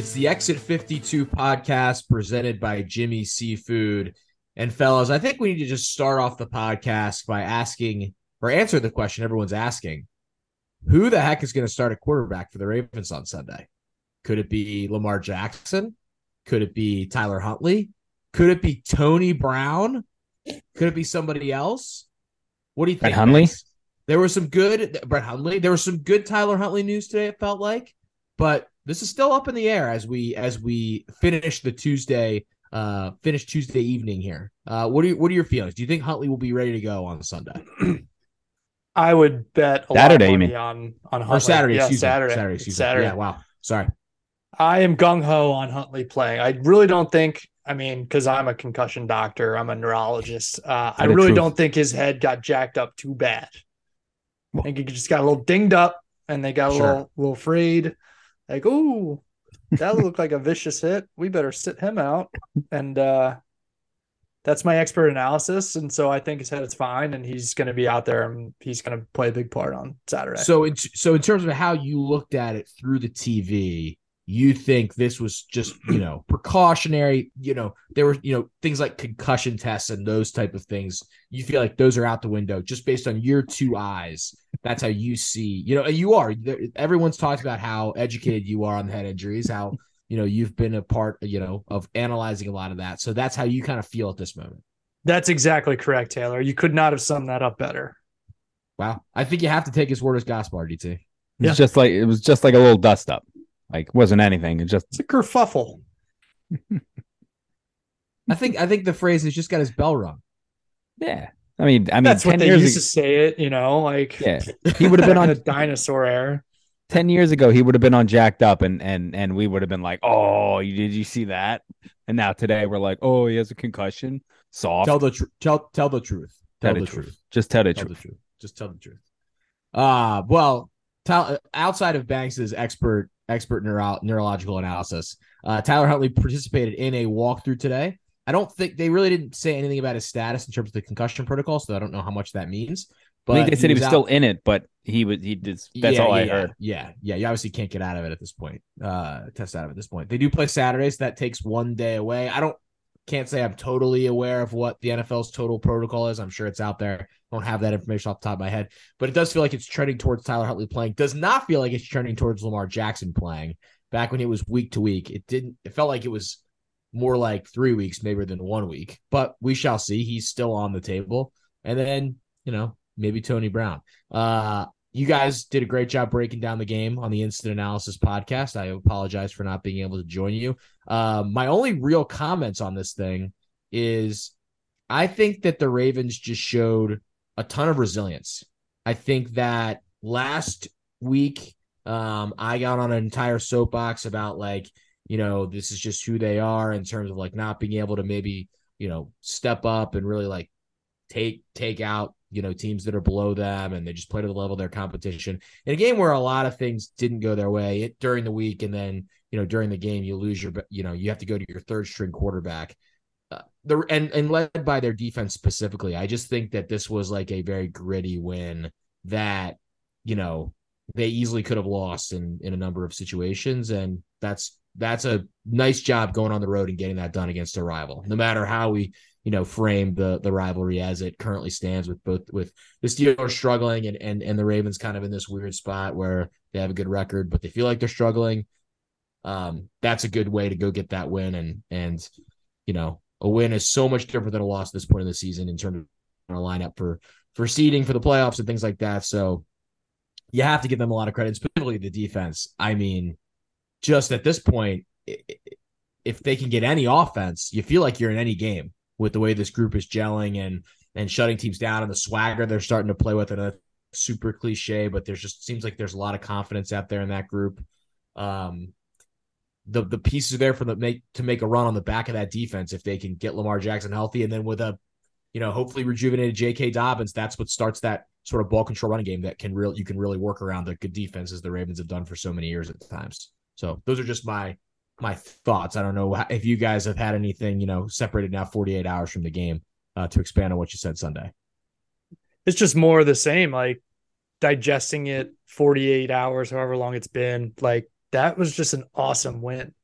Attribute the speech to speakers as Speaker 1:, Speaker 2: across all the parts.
Speaker 1: It's the Exit 52 podcast presented by Jimmy Seafood. And fellas, I think we need to just start off the podcast by asking or answer the question everyone's asking. Who the heck is going to start a quarterback for the Ravens on Sunday? Could it be Lamar Jackson? Could it be Tyler Huntley? Could it be Tony Brown? Could it be somebody else? What do you think?
Speaker 2: Brett Hundley?
Speaker 1: Max? There was some good Brett Hundley. There was some good Tyler Huntley news today. It felt like, but this is still up in the air as we as we finish the Tuesday uh finish Tuesday evening here. Uh what are you, what are your feelings? Do you think Huntley will be ready to go on Sunday?
Speaker 3: I would bet a
Speaker 2: Saturday,
Speaker 3: lot
Speaker 2: you
Speaker 3: of money
Speaker 2: mean?
Speaker 3: on on
Speaker 1: Or Saturday,
Speaker 3: Yeah,
Speaker 1: excuse
Speaker 3: Saturday.
Speaker 1: me. Saturday, excuse
Speaker 3: Saturday.
Speaker 1: me. Yeah, wow. Sorry.
Speaker 3: I am gung ho on Huntley playing. I really don't think. I mean, because I'm a concussion doctor, I'm a neurologist. Uh, I really
Speaker 2: truth.
Speaker 3: don't think his head got jacked up too bad. I think he just got a little dinged up, and they got a
Speaker 1: Sure.
Speaker 3: little, little afraid. Like, oh, that looked like a vicious hit. We better sit him out. And uh, that's my expert analysis. And so I think his head is fine, and he's going to be out there, and he's going to play a big part on Saturday.
Speaker 1: So so in terms of how you looked at it through the TV, you think this was just, you know, precautionary, you know, there were, you know, things like concussion tests and those type of things. You feel like those are out the window just based on your two eyes. That's how you see, you know, and you are. Everyone's talked about how educated you are on head injuries, how, you know, you've been a part, you know, of analyzing a lot of that. So that's how you kind of feel at this moment.
Speaker 3: That's exactly correct, Taylor. You could not have summed that up better.
Speaker 1: Wow. I think you have to take his word as gospel, RDT.
Speaker 2: It
Speaker 3: Yeah.
Speaker 2: just like it was just like a little dust up. Like wasn't anything. It just
Speaker 3: It's a kerfuffle.
Speaker 1: I think I think the phrase has just got his bell rung.
Speaker 2: yeah. I mean, I mean,
Speaker 3: That's what they
Speaker 2: years
Speaker 3: used
Speaker 2: ago,
Speaker 3: to say it, you know, like
Speaker 2: yeah, he would have been on
Speaker 3: the dinosaur era.
Speaker 2: ten years ago. He would have been on jacked up, and and and we would have been like, oh, you did you see that? And now today we're like, oh, he has a concussion. Soft.
Speaker 1: Tell the truth. Tell tell the truth.
Speaker 2: Tell
Speaker 1: Tell
Speaker 2: the
Speaker 1: the
Speaker 2: truth.
Speaker 1: truth.
Speaker 2: Just tell the
Speaker 1: Tell
Speaker 2: truth.
Speaker 1: the truth. Just tell the truth. Uh well, tell, outside of Banks's expert expert neuro, neurological analysis, uh, Tyler Huntley participated in a walkthrough today. I don't think they really didn't say anything about his status in terms of the concussion protocol, so I don't know how much that means. But
Speaker 2: I think they said he was
Speaker 1: out-
Speaker 2: still in it, but he was he did. That's
Speaker 1: Yeah,
Speaker 2: all I
Speaker 1: yeah,
Speaker 2: heard.
Speaker 1: Yeah, yeah. You obviously can't get out of it at this point. Uh, test out of it at this point. They do play Saturdays. That takes one day away. I don't can't say I'm totally aware of what the NFL's total protocol is. I'm sure it's out there. Don't have that information off the top of my head, but it does feel like it's trending towards Tyler Huntley playing. Does not feel like it's trending towards Lamar Jackson playing. Back when it was week to week, it didn't. It felt like it was more like three weeks, maybe than one week. But we shall see. He's still on the table, and then you know maybe Tony Brown. Uh, you guys did a great job breaking down the game on the instant analysis podcast. I apologize for not being able to join you. Uh, my only real comments on this thing is I think that the Ravens just showed a ton of resilience. I think that last week, um, I got on an entire soapbox about like, you know, this is just who they are in terms of like not being able to maybe, you know, step up and really like take take out you know teams that are below them and they just play to the level of their competition in a game where a lot of things didn't go their way it, during the week and then you know during the game you lose your you know you have to go to your third string quarterback. Uh, the and and led by their defense specifically i just think that this was like a very gritty win that you know they easily could have lost in in a number of situations. And that's that's a nice job going on the road and getting that done against a rival no matter how we you know frame the the rivalry as it currently stands with both with the Steelers struggling and and and the Ravens kind of in this weird spot where they have a good record but they feel like they're struggling um that's a good way to go get that win. And and you know a win is so much different than a loss at this point in the season in terms of a lineup for for seeding for the playoffs and things like that. So you have to give them a lot of credit specifically the defense. I mean just at this point if they can get any offense you feel like you're in any game with the way this group is gelling and and shutting teams down and the swagger they're starting to play with. And a super cliche, but there's just seems like there's a lot of confidence out there in that group. Um the the pieces are there for the make to make a run on the back of that defense if they can get Lamar Jackson healthy and then with a you know hopefully rejuvenated J.K. Dobbins that's what starts that sort of ball control running game that can really you can really work around the good defenses the Ravens have done for so many years at times. So those are just my my thoughts. I don't know if you guys have had anything, you know, separated now 48 hours from the game uh, to expand on what you said Sunday.
Speaker 3: It's just more of the same, like digesting it 48 hours, however long it's been. Like that was just an awesome win.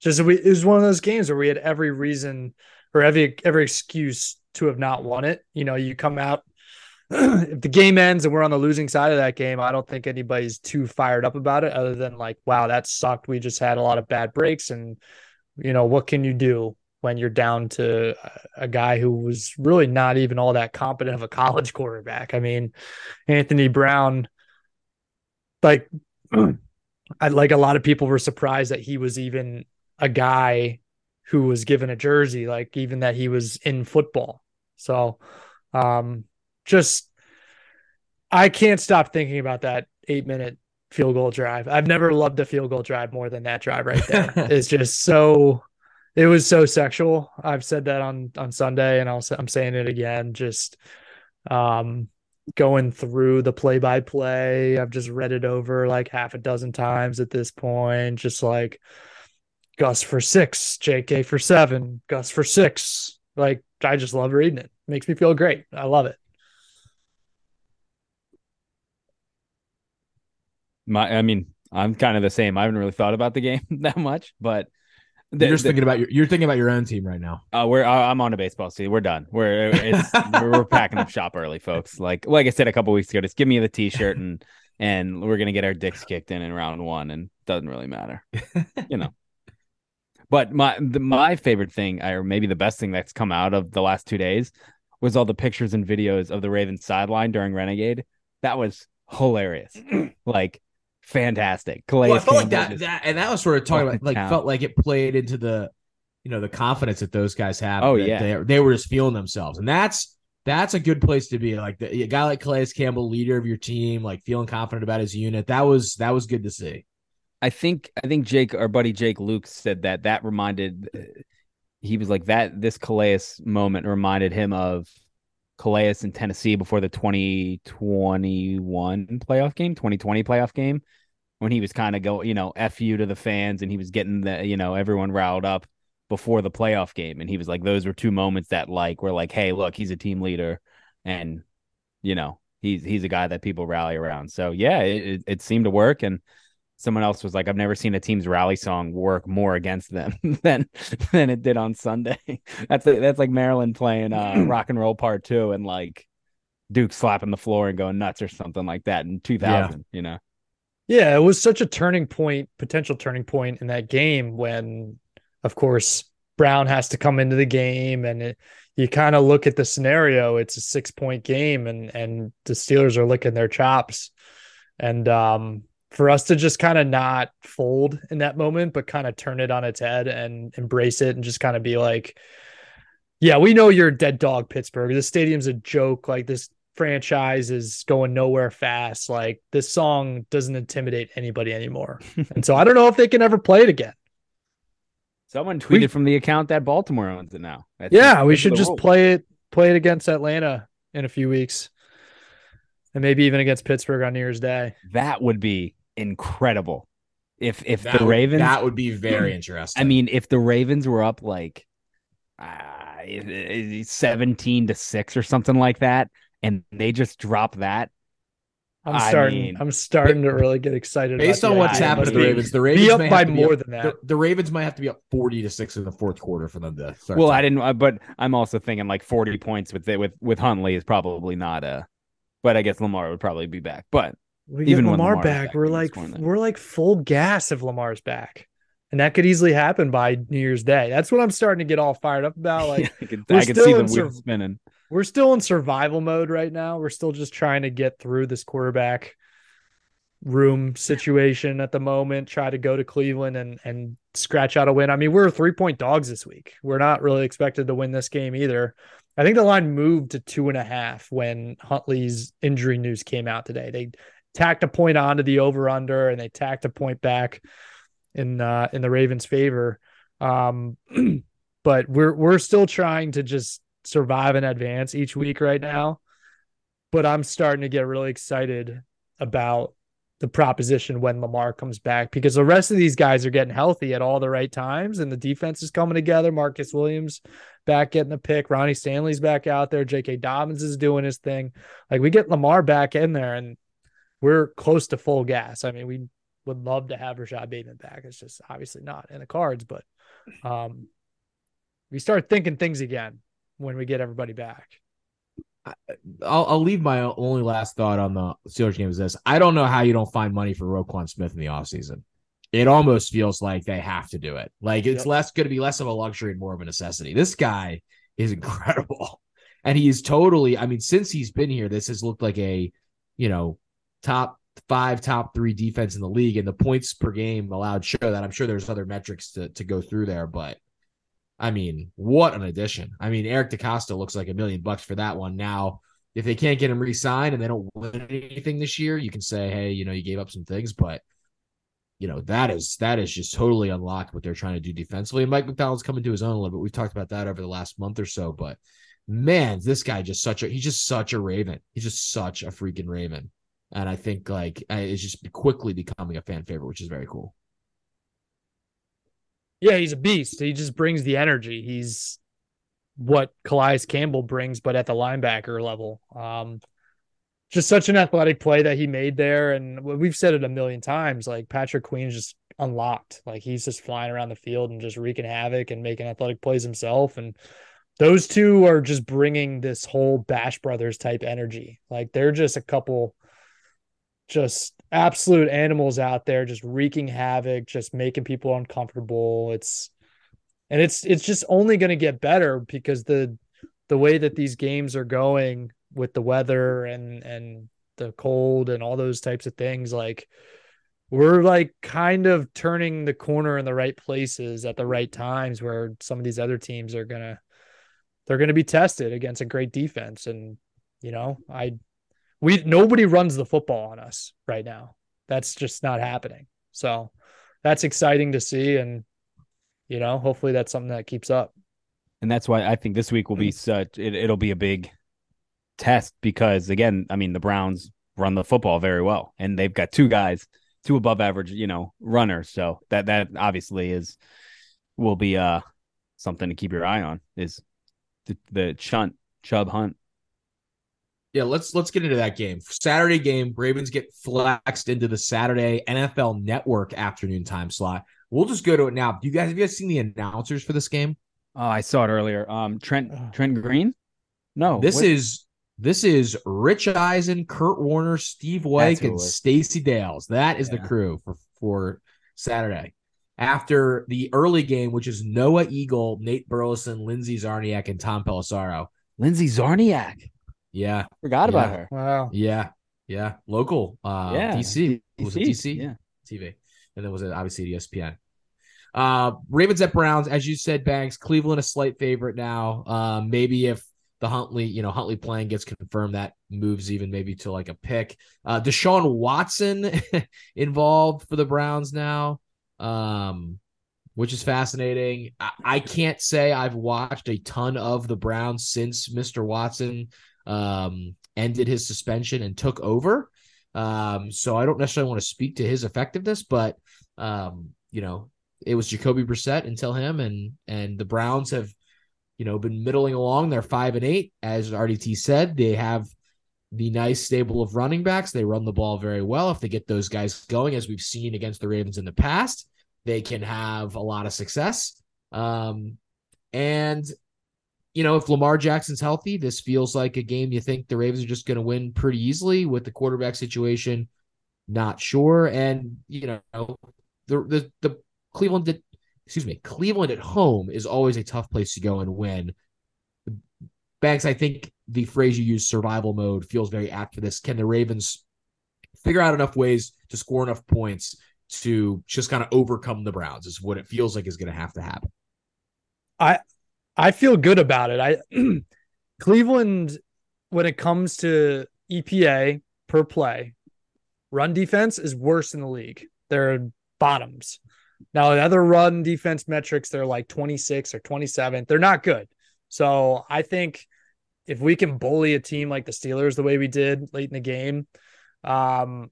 Speaker 3: Just we, it was one of those games where we had every reason or every every excuse to have not won it. You know, you come out if the game ends and we're on the losing side of that game, I don't think anybody's too fired up about it, other than like, wow, that sucked. We just had a lot of bad breaks, and you know, what can you do when you're down to a guy who was really not even all that competent of a college quarterback? I mean, Anthony Brown, like, I like a lot of people were surprised that he was even a guy who was given a jersey, like even that he was in football. So, um, just I can't stop thinking about that eight minute field goal drive. I've never loved a field goal drive more than that drive right there. it's just so it was so sexual. I've said that on on Sunday and I'll I'm saying it again. Just um going through the play by play. I've just read it over like half a dozen times at this point. Just like Gus for six, JK for seven, Gus for six. Like I just love reading it. Makes me feel great. I love it.
Speaker 2: My, I mean, I'm kind of the same. I haven't really thought about the game that much, but
Speaker 1: the, you're just the, thinking about your you're thinking about your own team right now.
Speaker 2: Uh, we're I'm on a baseball team. We're done. We're it's we're, we're packing up shop early, folks. Like like I said a couple weeks ago, just give me the t-shirt and and we're gonna get our dicks kicked in in round one, and doesn't really matter, you know. But my the, my favorite thing, or maybe the best thing that's come out of the last two days, was all the pictures and videos of the Ravens sideline during Renegade. That was hilarious. like fantastic.
Speaker 1: Calais well, I felt like that, that, and that was sort of talking about like felt like it played into the, you know, the confidence that those guys have.
Speaker 2: Oh yeah,
Speaker 1: they, they were just feeling themselves, and that's that's a good place to be. Like the, a guy like Calais Campbell, leader of your team, like feeling confident about his unit. That was that was good to see.
Speaker 2: I think I think Jake, our buddy Jake Luke, said that that reminded. He was like that. This Calais moment reminded him of Calais in Tennessee before the 2021 playoff game, 2020 playoff game, when he was kind of go, you know, F you to the fans and he was getting the, you know, everyone riled up before the playoff game. And he was like, those were two moments that like were like, hey, look, he's a team leader and you know, he's he's a guy that people rally around. So yeah, it, it, it seemed to work. And someone else was like, I've never seen a team's rally song work more against them than than it did on Sunday. that's a, that's like Maryland playing uh, rock and roll part two and like Duke slapping the floor and going nuts or something like that in 2000, yeah. you know?
Speaker 3: Yeah, it was such a turning point, potential turning point in that game when, of course, Brown has to come into the game and it, you kind of look at the scenario. It's a six point game and and the Steelers are licking their chops. And um, for us to just kind of not fold in that moment, but kind of turn it on its head and embrace it and just kind of be like, yeah, we know you're a dead dog, Pittsburgh. This stadium's a joke. Like this franchise is going nowhere fast. Like this song doesn't intimidate anybody anymore. and so I don't know if they can ever play it again.
Speaker 2: Someone tweeted we, from the account that Baltimore owns it now.
Speaker 3: That's yeah, we should just play it play it against Atlanta in a few weeks. And maybe even against Pittsburgh on New Year's Day.
Speaker 2: That would be incredible. If if
Speaker 1: that
Speaker 2: the Ravens
Speaker 1: would, that would be very interesting.
Speaker 2: I mean, if the Ravens were up like uh, 17 to 6 or something like that and they just drop that
Speaker 3: I'm starting. I mean, I'm starting to really get excited.
Speaker 1: Based on what's happened to the Ravens, the Ravens be up by more up, than that. The, the, Ravens might have to be up 40 to six in the fourth quarter for them to.
Speaker 2: well, time. I didn't, but I'm also thinking like 40 points with with with Huntley is probably not a. But I guess Lamar would probably be back. But
Speaker 3: we get Lamar, Lamar back, back, we're like we're like full gas if Lamar's back. And that could easily happen by New Year's Day. That's what I'm starting to get all fired up about. Like
Speaker 2: I could, I could see the wheels spinning.
Speaker 3: We're still in survival mode right now. We're still just trying to get through this quarterback room situation at the moment. Try to go to Cleveland and and scratch out a win. I mean, we're three point dogs this week. We're not really expected to win this game either. I think the line moved to two and a half when Huntley's injury news came out today. They tacked a point onto the over under and they tacked a point back in uh, in the Ravens' favor. Um, but we're we're still trying to just survive and advance each week right now. But I'm starting to get really excited about the proposition when Lamar comes back because the rest of these guys are getting healthy at all the right times and the defense is coming together. Marcus Williams back getting a pick, Ronnie Stanley's back out there, J.K. Dobbins is doing his thing. Like we get Lamar back in there and we're close to full gas. I mean, we would love to have Rashod Bateman back. It's just obviously not in the cards, but um, we start thinking things again when we get everybody back.
Speaker 1: I'll, I'll leave my only last thought on the Steelers game is this. I don't know how you don't find money for Roquan Smith in the offseason. It almost feels like they have to do it. Like it's
Speaker 3: Yep.
Speaker 1: less going to be less of a luxury and more of a necessity. This guy is incredible. And he is totally, I mean, since he's been here, this has looked like a, you know, top five, top three defense in the league. And the points per game allowed show that. I'm sure there's other metrics to, to go through there, but I mean, what an addition. I mean, Eric DeCosta looks like a million bucks for that one. Now, if they can't get him re-signed and they don't win anything this year, you can say, hey, you know, you gave up some things, but you know, that is that is just totally unlocked what they're trying to do defensively. And Mike Macdonald's coming to his own a little bit. We've talked about that over the last month or so, but man, this guy just such a he's just such a raven. He's just such a freaking raven. And I think like it's just quickly becoming a fan favorite, which is very cool.
Speaker 3: Yeah, he's a beast. He just brings the energy. He's what Calais Campbell brings, but at the linebacker level. Um, just such an athletic play that he made there. And we've said it a million times. Like Patrick Queen's just unlocked. Like he's just flying around the field and just wreaking havoc and making athletic plays himself. And those two are just bringing this whole Bash Brothers type energy. Like they're just a couple just absolute animals out there just wreaking havoc, just making people uncomfortable. It's and it's it's just only going to get better because the the way that these games are going with the weather and and the cold and all those types of things like we're like kind of turning the corner in the right places at the right times where some of these other teams are going to they're going to be tested against a great defense and you know I we nobody runs the football on us right now. That's just not happening. So that's exciting to see and you know, hopefully that's something that keeps up.
Speaker 2: and that's why I think this week will be such it, it'll be a big test because again, I mean the Browns run the football very well and they've got two guys, two above average, you know, runners. So that that obviously is will be uh something to keep your eye on is the, the chunt Chubb Hunt.
Speaker 1: Yeah, let's let's get into that game. Saturday game, Ravens get flexed into the Saturday NFL Network afternoon time slot. We'll just go to it now. Do you guys have you guys seen the announcers for this game?
Speaker 2: Oh, I saw it earlier. Um Trent Trent Green? No.
Speaker 1: This
Speaker 2: what-
Speaker 1: is this is Rich Eisen, Kurt Warner, Steve
Speaker 2: That's Wyche,
Speaker 1: and. Stacy Dales. That is the crew for for Saturday. After the early game, which is Noah Eagle, Nate Burleson, Lindsay Czarniak, and Tom Pelissero.
Speaker 2: Lindsay Czarniak.
Speaker 1: Yeah,
Speaker 2: Forgot about her.
Speaker 3: Wow.
Speaker 1: yeah, yeah. Local, uh,
Speaker 2: yeah.
Speaker 1: DC. Was it DC?
Speaker 2: Yeah.
Speaker 1: TV. And then was it obviously ESPN. Uh Ravens at Browns, as you said, Banks, Cleveland a slight favorite now. Um, maybe if the Huntley, you know, Huntley playing gets confirmed, that moves even maybe to like a pick. Uh Deshaun Watson involved for the Browns now. Um which is fascinating. I, I can't say I've watched a ton of the Browns since Mr. Watson um ended his suspension and took over. Um, so I don't necessarily want to speak to his effectiveness, but um, you know, it was Jacoby Brissett until him, and and the Browns have, you know, been middling along. They're five and eight, as RDT said. They have the nice stable of running backs. They run the ball very well. If they get those guys going, as we've seen against the Ravens in the past, they can have a lot of success. Um, and you know, if Lamar Jackson's healthy, this feels like a game you think the Ravens are just going to win pretty easily with the quarterback situation. Not sure, and you know, the the the Cleveland did, excuse me, Cleveland at home is always a tough place to go and win. Banks, I think the phrase you use, survival mode, feels very apt for this. Can the Ravens figure out enough ways to score enough points to just kind of overcome the Browns? Is what it feels like is going to have to happen.
Speaker 3: I feel good about it. I Cleveland, when it comes to EPA per play, run defense is worse in the league. They're bottoms. Now, the other run defense metrics, they're like 26 or 27. They're not good. So I think if we can bully a team like the Steelers the way we did late in the game, um,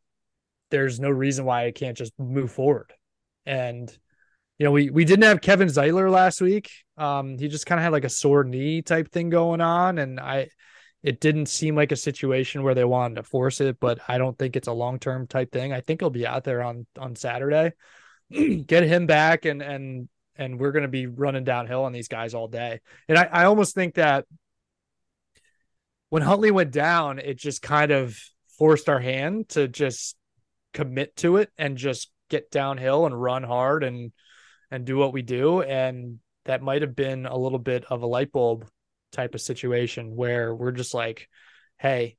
Speaker 3: there's no reason why I can't just move forward. And you know, we we didn't have Kevin Zeitler last week. Um, he just kind of had like a sore knee type thing going on, and I, it didn't seem like a situation where they wanted to force it. But I don't think it's a long term type thing. I think he'll be out there on on Saturday. Get him back and and and we're going to be running downhill on these guys all day. And I, I almost think that when Huntley went down, it just kind of forced our hand to just commit to it and just get downhill and run hard and and do what we do. And that might have been a little bit of a light bulb type of situation where we're just like, hey,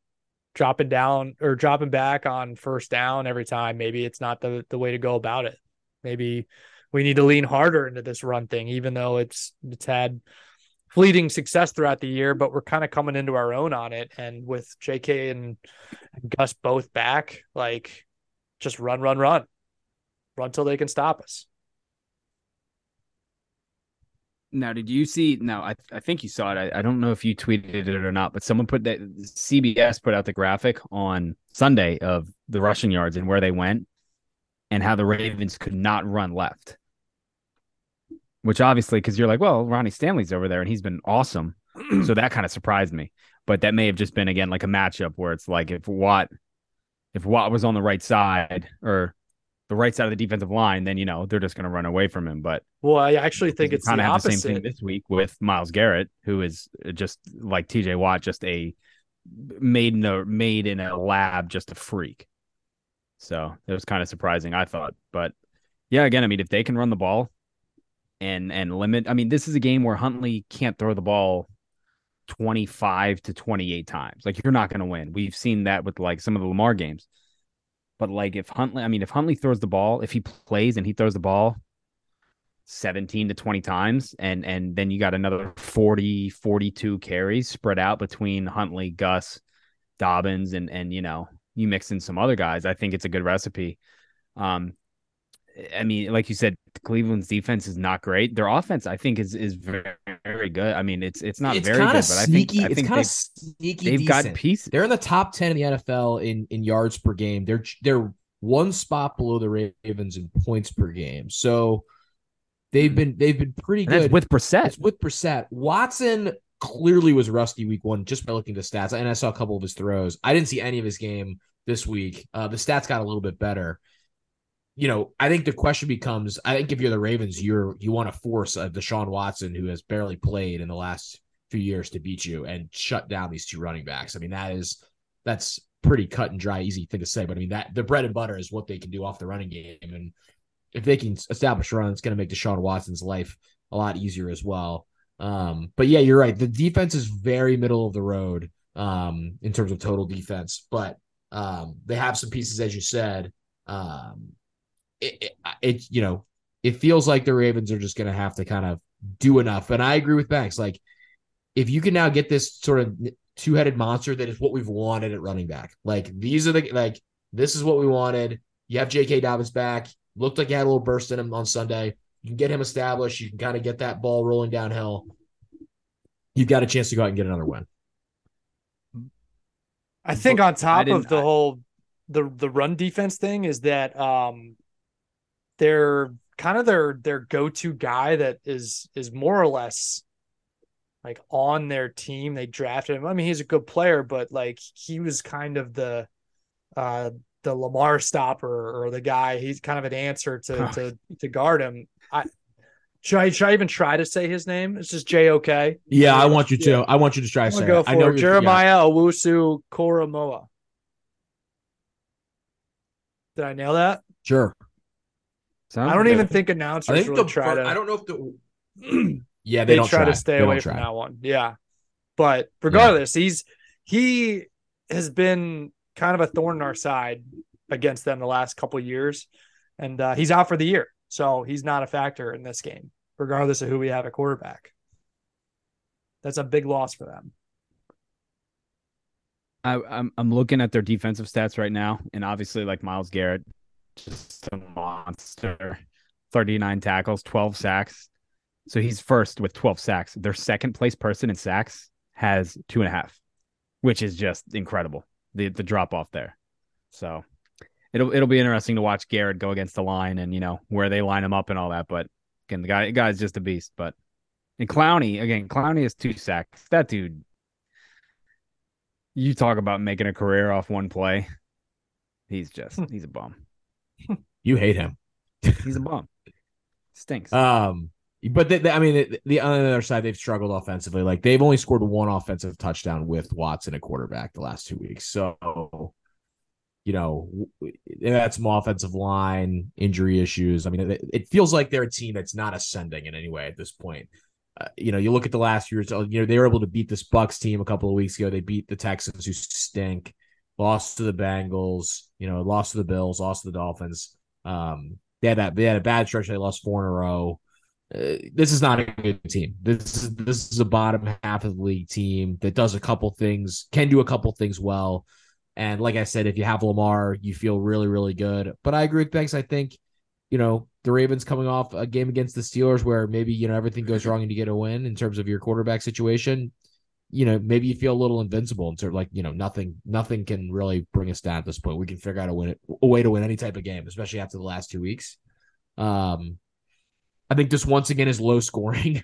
Speaker 3: dropping down or dropping back on first down every time, maybe it's not the, the way to go about it. Maybe we need to lean harder into this run thing, even though it's it's had fleeting success throughout the year, but we're kind of coming into our own on it. And with JK and, Gus both back, like just run, run, run, run till they can stop us.
Speaker 2: Now, did you see? No, I, I think you saw it. I, I don't know if you tweeted it or not, but someone put that CBS put out the graphic on Sunday of the rushing yards and where they went and how the Ravens could not run left. Which obviously, because you're like, well, Ronnie Stanley's over there and he's been awesome. so that kind of surprised me. But that may have just been again like a matchup where it's like if Watt if Watt was on the right side or the right side of the defensive line, then you know they're just going to run away from him. But
Speaker 3: well, I actually think it's
Speaker 2: kind of
Speaker 3: have
Speaker 2: the same thing this week with Myles Garrett, who is uh, just like T.J. Watt, just a made in a made in a lab, just a freak. So it was kind of surprising, I thought. But yeah, again, I mean, if they can run the ball and and limit, I mean, this is a game where Huntley can't throw the ball 25 to 28 times. Like you're not going to win. We've seen that with like some of the Lamar games. But like if Huntley, I mean, if Huntley throws the ball, if he plays and he throws the ball 17 to 20 times, and and then you got another 40, 42 carries spread out between Huntley, Gus, Dobbins, and and you know, you mix in some other guys, I think it's a good recipe. Um, I mean, like you said, Cleveland's defense is not great. Their offense, I think, is is very, very good. I mean, it's it's not
Speaker 1: it's
Speaker 2: very good,
Speaker 1: sneaky,
Speaker 2: but I think I think
Speaker 1: it's kind of sneaky.
Speaker 2: they've
Speaker 1: decent.
Speaker 2: got pieces.
Speaker 1: They're in the top ten in the NFL in in yards per game. They're they're one spot below the Ravens in points per game. So they've been they've been pretty
Speaker 2: And
Speaker 1: good
Speaker 2: that's with Brissett.
Speaker 1: It's with Brissett. Watson clearly was rusty week one just by looking at the stats, and I saw a couple of his throws. I didn't see any of his game this week. Uh, the stats got a little bit better. You know, I think the question becomes: I think if you're the Ravens, you're you want to force uh, Deshaun Watson, who has barely played in the last few years, to beat you and shut down these two running backs. I mean, that is that's pretty cut and dry, easy thing to say. But I mean, that the bread and butter is what they can do off the running game, and if they can establish a run, it's going to make Deshaun Watson's life a lot easier as well. Um, but yeah, you're right. The defense is very middle of the road um, in terms of total defense, but um, they have some pieces, as you said. Um, it, it, it, you know, it feels like the Ravens are just going to have to kind of do enough. And I agree with Banks. Like, if you can now get this sort of two headed monster that is what we've wanted at running back, like these are the like this is what we wanted. You have J.K. Dobbins back. Looked like he had a little burst in him on Sunday. You can get him established. You can kind of get that ball rolling downhill. You've got a chance to go out and get another win.
Speaker 3: I think on top of the
Speaker 2: I-
Speaker 3: whole the the run defense thing is that um they're kind of their their go-to guy that is is more or less like on their team. They drafted him. I mean, he's a good player, but like he was kind of the uh the Lamar stopper or the guy. He's kind of an answer to to to guard him. I should I, should I even try to say his name? It's just J O K.
Speaker 1: Yeah, I want you to.
Speaker 3: Yeah.
Speaker 1: I want you to try say.
Speaker 3: go
Speaker 1: it. I know
Speaker 3: for Jeremiah Owusu Koramoah. Did I nail that?
Speaker 1: sure.
Speaker 2: Sounds
Speaker 3: I don't
Speaker 2: good.
Speaker 3: even think
Speaker 1: I
Speaker 3: announcers
Speaker 1: think
Speaker 3: really
Speaker 1: the.
Speaker 3: try to.
Speaker 1: I don't know if the. yeah,
Speaker 3: they,
Speaker 1: they, don't
Speaker 3: try, to stay
Speaker 1: They
Speaker 3: away from that one. Yeah, but regardless, he's he has been kind of a thorn in our side against them the last couple of years, and uh, he's out for the year, so he's not a factor in this game, regardless of who we have at quarterback. That's a big loss for them.
Speaker 2: I, I'm I'm looking at their defensive stats right now, and obviously, like Myles Garrett, just a monster. 39 tackles, 12 sacks. So he's first with 12 sacks. Their second place person in sacks has two and a half, which is just incredible. The the drop off there. So it'll it'll be interesting to watch Garrett go against the line and you know where they line him up and all that. But again, the guy the guy's just a beast. But and Clowney again, Clowney has two sacks. That dude you talk about making a career off one play. He's just he's a bum.
Speaker 1: You hate him.
Speaker 2: He's a bum. Stinks.
Speaker 1: Um, But they, they, I mean, the, the on the other side, they've struggled offensively. Like they've only scored one offensive touchdown with Watson at quarterback the last two weeks. So, you know, that's some offensive line injury issues. I mean, it, it feels like they're a team that's not ascending in any way at this point. Uh, you know, you look at the last years. You know, they were able to beat this Bucks team a couple of weeks ago. They beat the Texans, who stink. Lost to the Bengals. You know, lost to the Bills. Lost to the Dolphins. Um, they had that. They had a bad stretch. They lost four in a row uh, this is not a good team. This is this is a bottom half of the league team that does a couple things, can do a couple things well. And like I said, if you have Lamar, you feel really, really good. But I agree with Banks. I think, you know, the Ravens coming off a game against the Steelers where maybe, you know, everything goes wrong and you get a win in terms of your quarterback situation. You know, maybe you feel a little invincible and terms of like, you know, nothing, nothing can really bring us down at this point. We can figure out a win a way to win any type of game, especially after the last two weeks. Um, I think this once again is low scoring.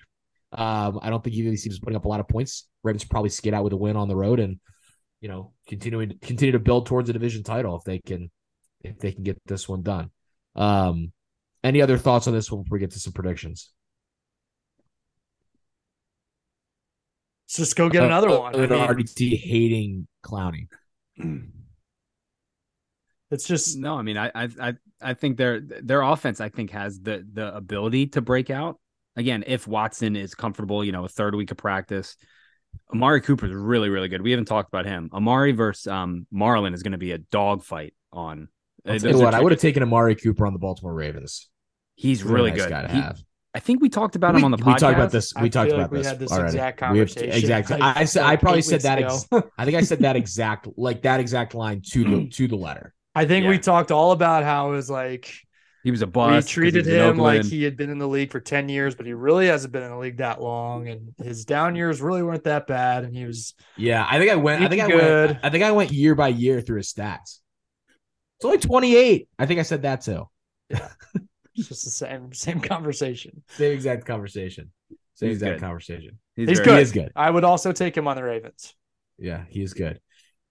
Speaker 1: Um, I don't think either of these teams putting up a lot of points. Ravens probably skid out with a win on the road, and you know, continuing continue to build towards a division title if they can if they can get this one done. Um, any other thoughts on this one before we get to some predictions?
Speaker 3: Let's just go get uh, another uh, one. I
Speaker 1: mean, RDT hating Clowney.
Speaker 3: It's just
Speaker 2: no. I mean, I I I think their their offense I think has the the ability to break out. Again, if Watson is comfortable, you know, a third week of practice. Amari Cooper is really really good. We haven't talked about him. Amari versus um, Marlon is going to be a dogfight on.
Speaker 1: I'll tell you what, I would have taken Amari Cooper on the Baltimore Ravens.
Speaker 2: He's really nice good. Guy to he, have. I think we talked about
Speaker 1: we,
Speaker 2: him on the podcast.
Speaker 1: We talked about this. We
Speaker 3: I
Speaker 1: talked
Speaker 3: about
Speaker 1: like
Speaker 3: this. We had this already. exact conversation.
Speaker 1: Have, exactly. Like, I said. Like I probably said that. Ex- I think I said that exact like that exact line to the mm. to the letter.
Speaker 3: I think yeah. we talked all about how it was like
Speaker 2: he was a bust.
Speaker 3: We treated him like he had been in the league for 10 years, but he really hasn't been in the league that long. And his down years really weren't that bad. And he was
Speaker 1: Yeah, I think I went I think I good. went I think I went year by year through his stats. It's only 28. I think I said that too.
Speaker 3: Yeah. it's just the same same conversation.
Speaker 1: Same exact conversation. Same He's exact good. conversation.
Speaker 3: He's, He's good. He is good. I would also take him on the Ravens.
Speaker 1: Yeah, he is good.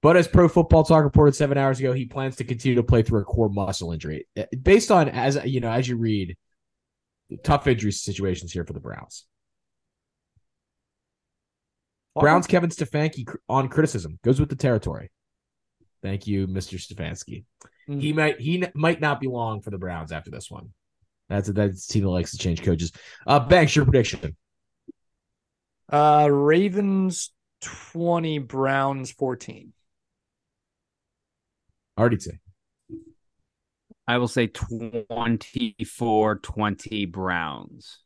Speaker 1: But as Pro Football Talk reported seven hours ago, he plans to continue to play through a core muscle injury. Based on as you know, as you read, tough injury situations here for the Browns. Browns Kevin Stefanski on criticism goes with the territory. Thank you, Mr. Stefanski. Mm. He might he might not be long for the Browns after this one. That's a, that's a team that likes to change coaches. Uh, Banks, your prediction?
Speaker 3: Uh, Ravens twenty, Browns fourteen.
Speaker 1: Already say.
Speaker 2: I will say 24 20 Browns.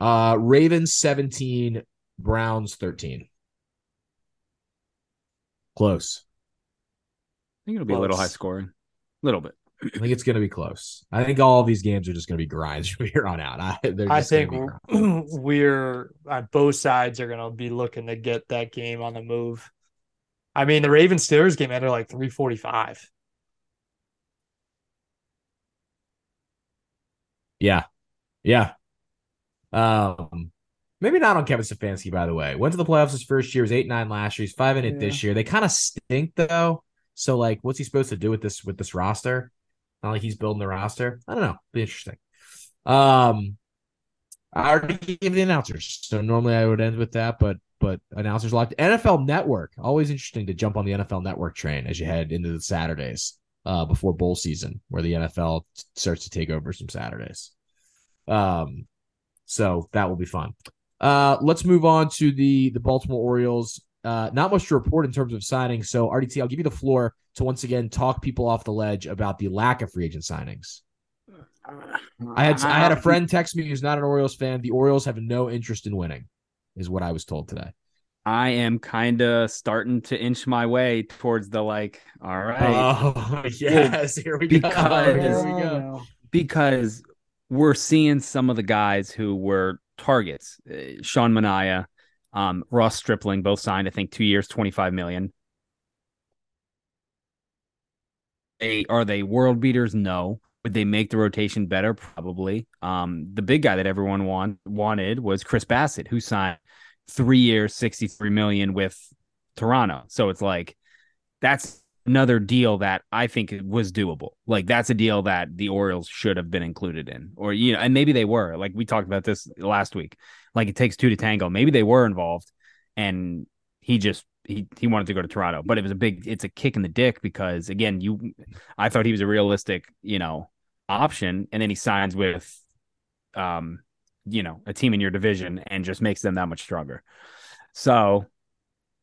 Speaker 1: Uh Ravens 17, Browns 13. Close.
Speaker 2: I think it'll be close. a little high scoring. A little bit.
Speaker 1: I think it's going to be close. I think all of these games are just going to be grinds from here on out. I,
Speaker 3: I think we're on both sides are going to be looking to get that game on the move. I mean, the Ravens Steelers game ended like 345.
Speaker 1: Yeah. Yeah. Um, maybe not on Kevin Stefanski, by the way. Went to the playoffs his first year, was eight nine last year. He's five in it yeah. this year. They kind of stink though. So like what's he supposed to do with this with this roster? Not like he's building the roster. I don't know. Be interesting. Um I already gave the announcers. So normally I would end with that, but but announcers locked. NFL Network, always interesting to jump on the NFL Network train as you head into the Saturdays uh, before bowl season, where the NFL starts to take over some Saturdays. Um, so that will be fun. Uh, let's move on to the the Baltimore Orioles. Uh, not much to report in terms of signing. So RDT, I'll give you the floor to once again talk people off the ledge about the lack of free agent signings. I had I had a friend text me who's not an Orioles fan. The Orioles have no interest in winning is what I was told today.
Speaker 2: I am kind of starting to inch my way towards the like, all right.
Speaker 1: Oh, yes. Here we
Speaker 2: because,
Speaker 1: go. Here we go.
Speaker 2: Because we're seeing some of the guys who were targets. Uh, Sean Manaea, um, Ross Stripling, both signed, I think, two years, 25 million. They, are they world beaters? No. Would they make the rotation better? Probably. Um, the big guy that everyone want, wanted was Chris Bassitt, who signed three years, 63 million with Toronto. So it's like that's another deal that I think was doable. Like that's a deal that the Orioles should have been included in, or you know, and maybe they were. Like we talked about this last week. Like it takes two to tango. Maybe they were involved, and he just he he wanted to go to Toronto, but it was a big. It's a kick in the dick because again, you, I thought he was a realistic, you know, option, and then he signs with, um, you know, a team in your division and just makes them that much stronger. So,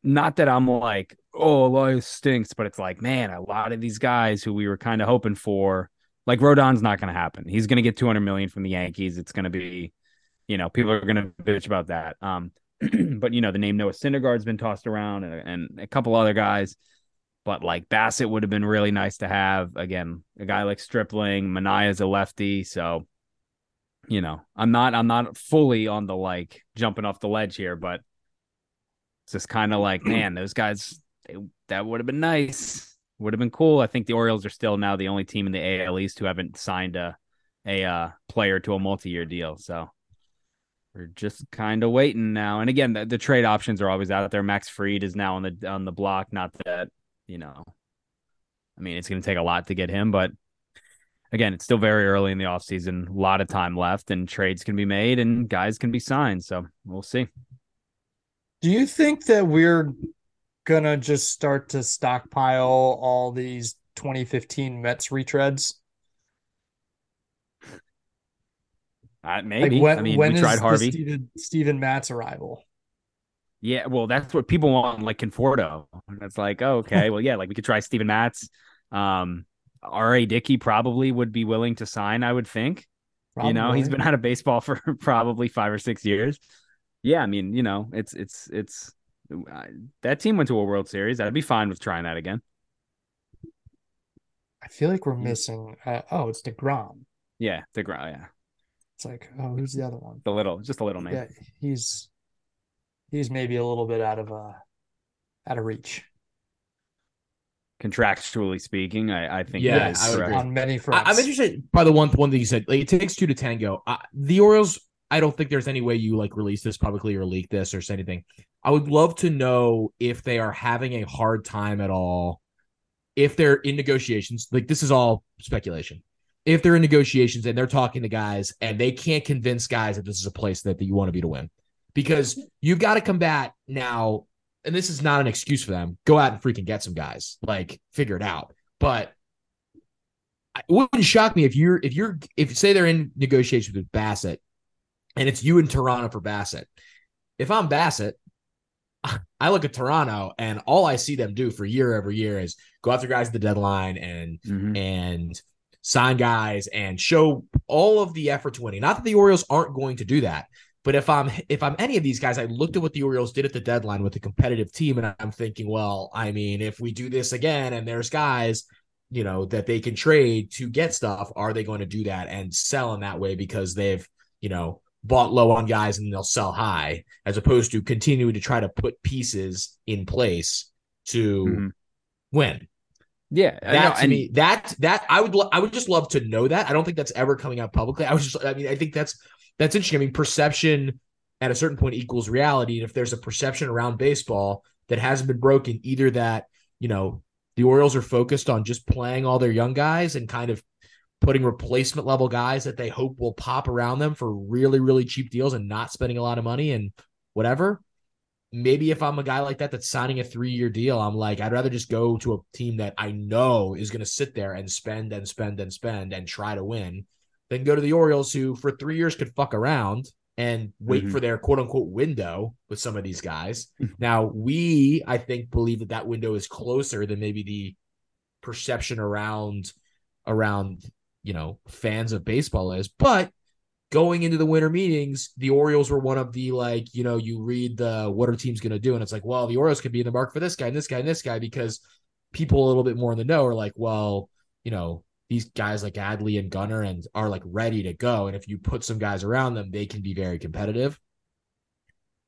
Speaker 2: not that I'm like, oh, Elias stinks, but it's like, man, a lot of these guys who we were kind of hoping for, like Rodon's not going to happen. He's going to get 200 million from the Yankees. It's going to be, you know, people are going to bitch about that. Um, but you know, the name Noah Syndergaard's been tossed around and, and a couple other guys. But like Bassitt would have been really nice to have. Again, a guy like Stripling, Manaea's a lefty, so you know, I'm not I'm not fully on the like jumping off the ledge here, but it's just kind of like, man, those guys they, that would have been nice. Would have been cool. I think the Orioles are still now the only team in the AL East who haven't signed a a uh, player to a multi-year deal. So we're just kind of waiting now. And again, the, the, trade options are always out there. Max Fried is now on the on the block. Not that you know, I mean, it's going to take a lot to get him, but again, it's still very early in the offseason. A lot of time left, and trades can be made, and guys can be signed. So we'll see.
Speaker 3: Do you think that we're gonna just start to stockpile all these 2015 Mets retreads?
Speaker 2: Uh, maybe.
Speaker 3: Like when,
Speaker 2: I mean,
Speaker 3: when
Speaker 2: we tried Harvey.
Speaker 3: Steven, Steven Matz arrival.
Speaker 2: Yeah, well, that's what people want, like Conforto. And it's like, oh, okay, well, yeah, like we could try Steven Matz. Um, R.A. Dickey probably would be willing to sign, I would think. Probably. You know, he's been out of baseball for probably five or six years. Yeah, I mean, you know, it's it's it's that team went to a World Series. I'd be fine with trying that again.
Speaker 3: I feel like we're missing. Uh, oh, it's Degrom.
Speaker 2: Yeah, Degrom. Yeah,
Speaker 3: it's like, oh, who's the other one?
Speaker 2: The little, just a little name.
Speaker 3: Yeah, he's he's maybe a little bit out of uh out of reach.
Speaker 2: Contractually speaking, I, I think
Speaker 1: yeah, I would
Speaker 3: agree. on many fronts.
Speaker 1: I, am interested by the one one thing you said. Like, it takes two to tango. Uh, the Orioles. I don't think there's any way you like release this publicly or leak this or say anything. I would love to know if they are having a hard time at all. If they're in negotiations, like this is all speculation. If they're in negotiations and they're talking to guys and they can't convince guys that this is a place that, that you want to be to win, because you've got to combat now. And this is not an excuse for them. Go out and freaking get some guys, like figure it out. But it wouldn't shock me if you're if you're if say they're in negotiations with Bassitt, and it's you in Toronto for Bassitt. If I'm Bassitt, I look at Toronto and all I see them do for year every year is go after guys at the deadline and mm-hmm. and sign guys and show all of the effort to winning. Not that the Orioles aren't going to do that, but if I'm if I'm any of these guys, I looked at what the Orioles did at the deadline with a competitive team, and I'm thinking, well, I mean, if we do this again, and there's guys, you know, that they can trade to get stuff, are they going to do that and sell in that way because they've, you know, bought low on guys and they'll sell high, as opposed to continuing to try to put pieces in place to mm-hmm. win.
Speaker 2: Yeah,
Speaker 1: that to me, that that I would lo- I would just love to know that. I don't think that's ever coming out publicly. I was just, I mean, I think that's that's interesting. I mean, perception at a certain point equals reality. And if there's a perception around baseball that hasn't been broken, either that, you know, the Orioles are focused on just playing all their young guys and kind of putting replacement level guys that they hope will pop around them for really, really cheap deals and not spending a lot of money and whatever. Maybe if I'm a guy like that that's signing a three year deal, I'm like, I'd rather just go to a team that I know is going to sit there and spend and spend and spend and try to win than go to the Orioles, who for three years could fuck around and wait mm-hmm. for their quote unquote window with some of these guys. now, we, I think, believe that that window is closer than maybe the perception around around you know fans of baseball is but going into the winter meetings the orioles were one of the like you know you read the what are teams going to do and it's like well the orioles could be in the mark for this guy and this guy and this guy because people a little bit more in the know are like well you know these guys like Adley and Gunnar and are like ready to go. And if you put some guys around them, they can be very competitive.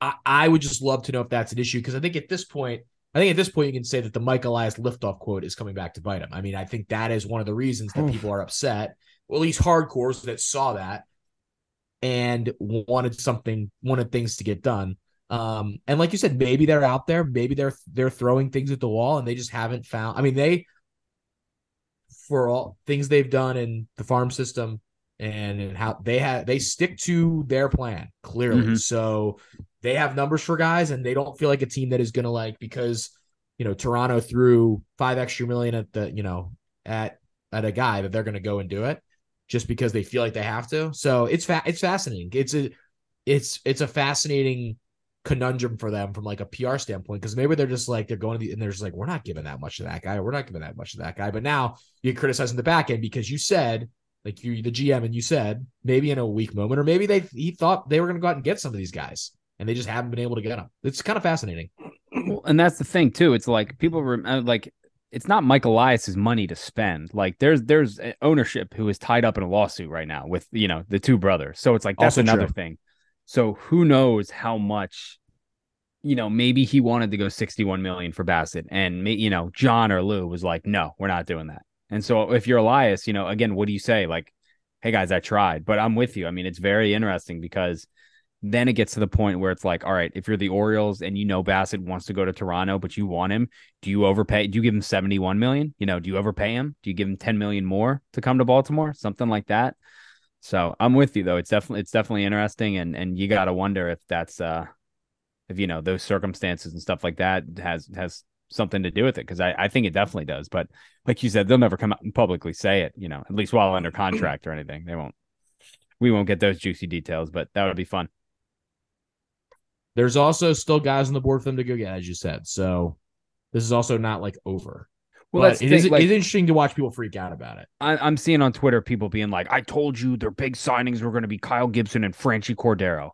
Speaker 1: I, I would just love to know if that's an issue because I think at this point, I think at this point you can say that the Mike Elias liftoff quote is coming back to bite him. I mean, I think that is one of the reasons that people are upset. Well, at least hardcores that saw that and wanted something, wanted things to get done. Um, and like you said, maybe they're out there, maybe they're they're throwing things at the wall, and they just haven't found. I mean, they for all things they've done in the farm system and, and how they have they stick to their plan clearly.
Speaker 2: Mhm.
Speaker 1: So they have numbers for guys, and they don't feel like a team that is going to like because you know Toronto threw five extra million at the you know at at a guy that they're going to go and do it just because they feel like they have to. So it's fa- it's fascinating. It's a it's it's a fascinating conundrum for them from like a PR standpoint because maybe they're just like they're going to the and they're just like we're not giving that much to that guy, we're not giving that much to that guy. But now you're criticizing the back end because you said like you're the GM and you said maybe in a weak moment or maybe they he thought they were going to go out and get some of these guys and they just haven't been able to get them. It's kind of fascinating.
Speaker 2: Well, and that's the thing too. It's like people uh, like it's not Mike Elias's money to spend. Like there's there's ownership who is tied up in a lawsuit right now with you know the two brothers. So it's like that's
Speaker 1: Also
Speaker 2: another
Speaker 1: true.
Speaker 2: thing. So who knows how much you know, maybe he wanted to go 61 million for Bassitt and you know, John or Lou was like, "No, we're not doing that." And so if you're Elias, you know, again, what do you say? Like, "Hey guys, I tried." But I'm with you. I mean, it's very interesting because then it gets to the point where it's like, all right, if you're the Orioles and you know Bassitt wants to go to Toronto, but you want him, do you overpay? Do you give him 71 million? You know, do you overpay him? Do you give him 10 million more to come to Baltimore? Something like that. So I'm with you though. It's definitely it's definitely interesting, and and you got to wonder if that's uh if you know those circumstances and stuff like that has has something to do with it because I, I think it definitely does. But like you said, they'll never come out and publicly say it. You know, at least while under contract or anything, they won't. We won't get those juicy details, but that would be fun.
Speaker 1: There's also still guys on the board for them to go get, as you said. So this is also not like over.
Speaker 2: Well,
Speaker 1: but
Speaker 2: that's the
Speaker 1: it is
Speaker 2: like-
Speaker 1: it's interesting to watch people freak out about it.
Speaker 2: I, I'm seeing on Twitter people being like, "I told you their big signings were going to be Kyle Gibson and Franchy Cordero,"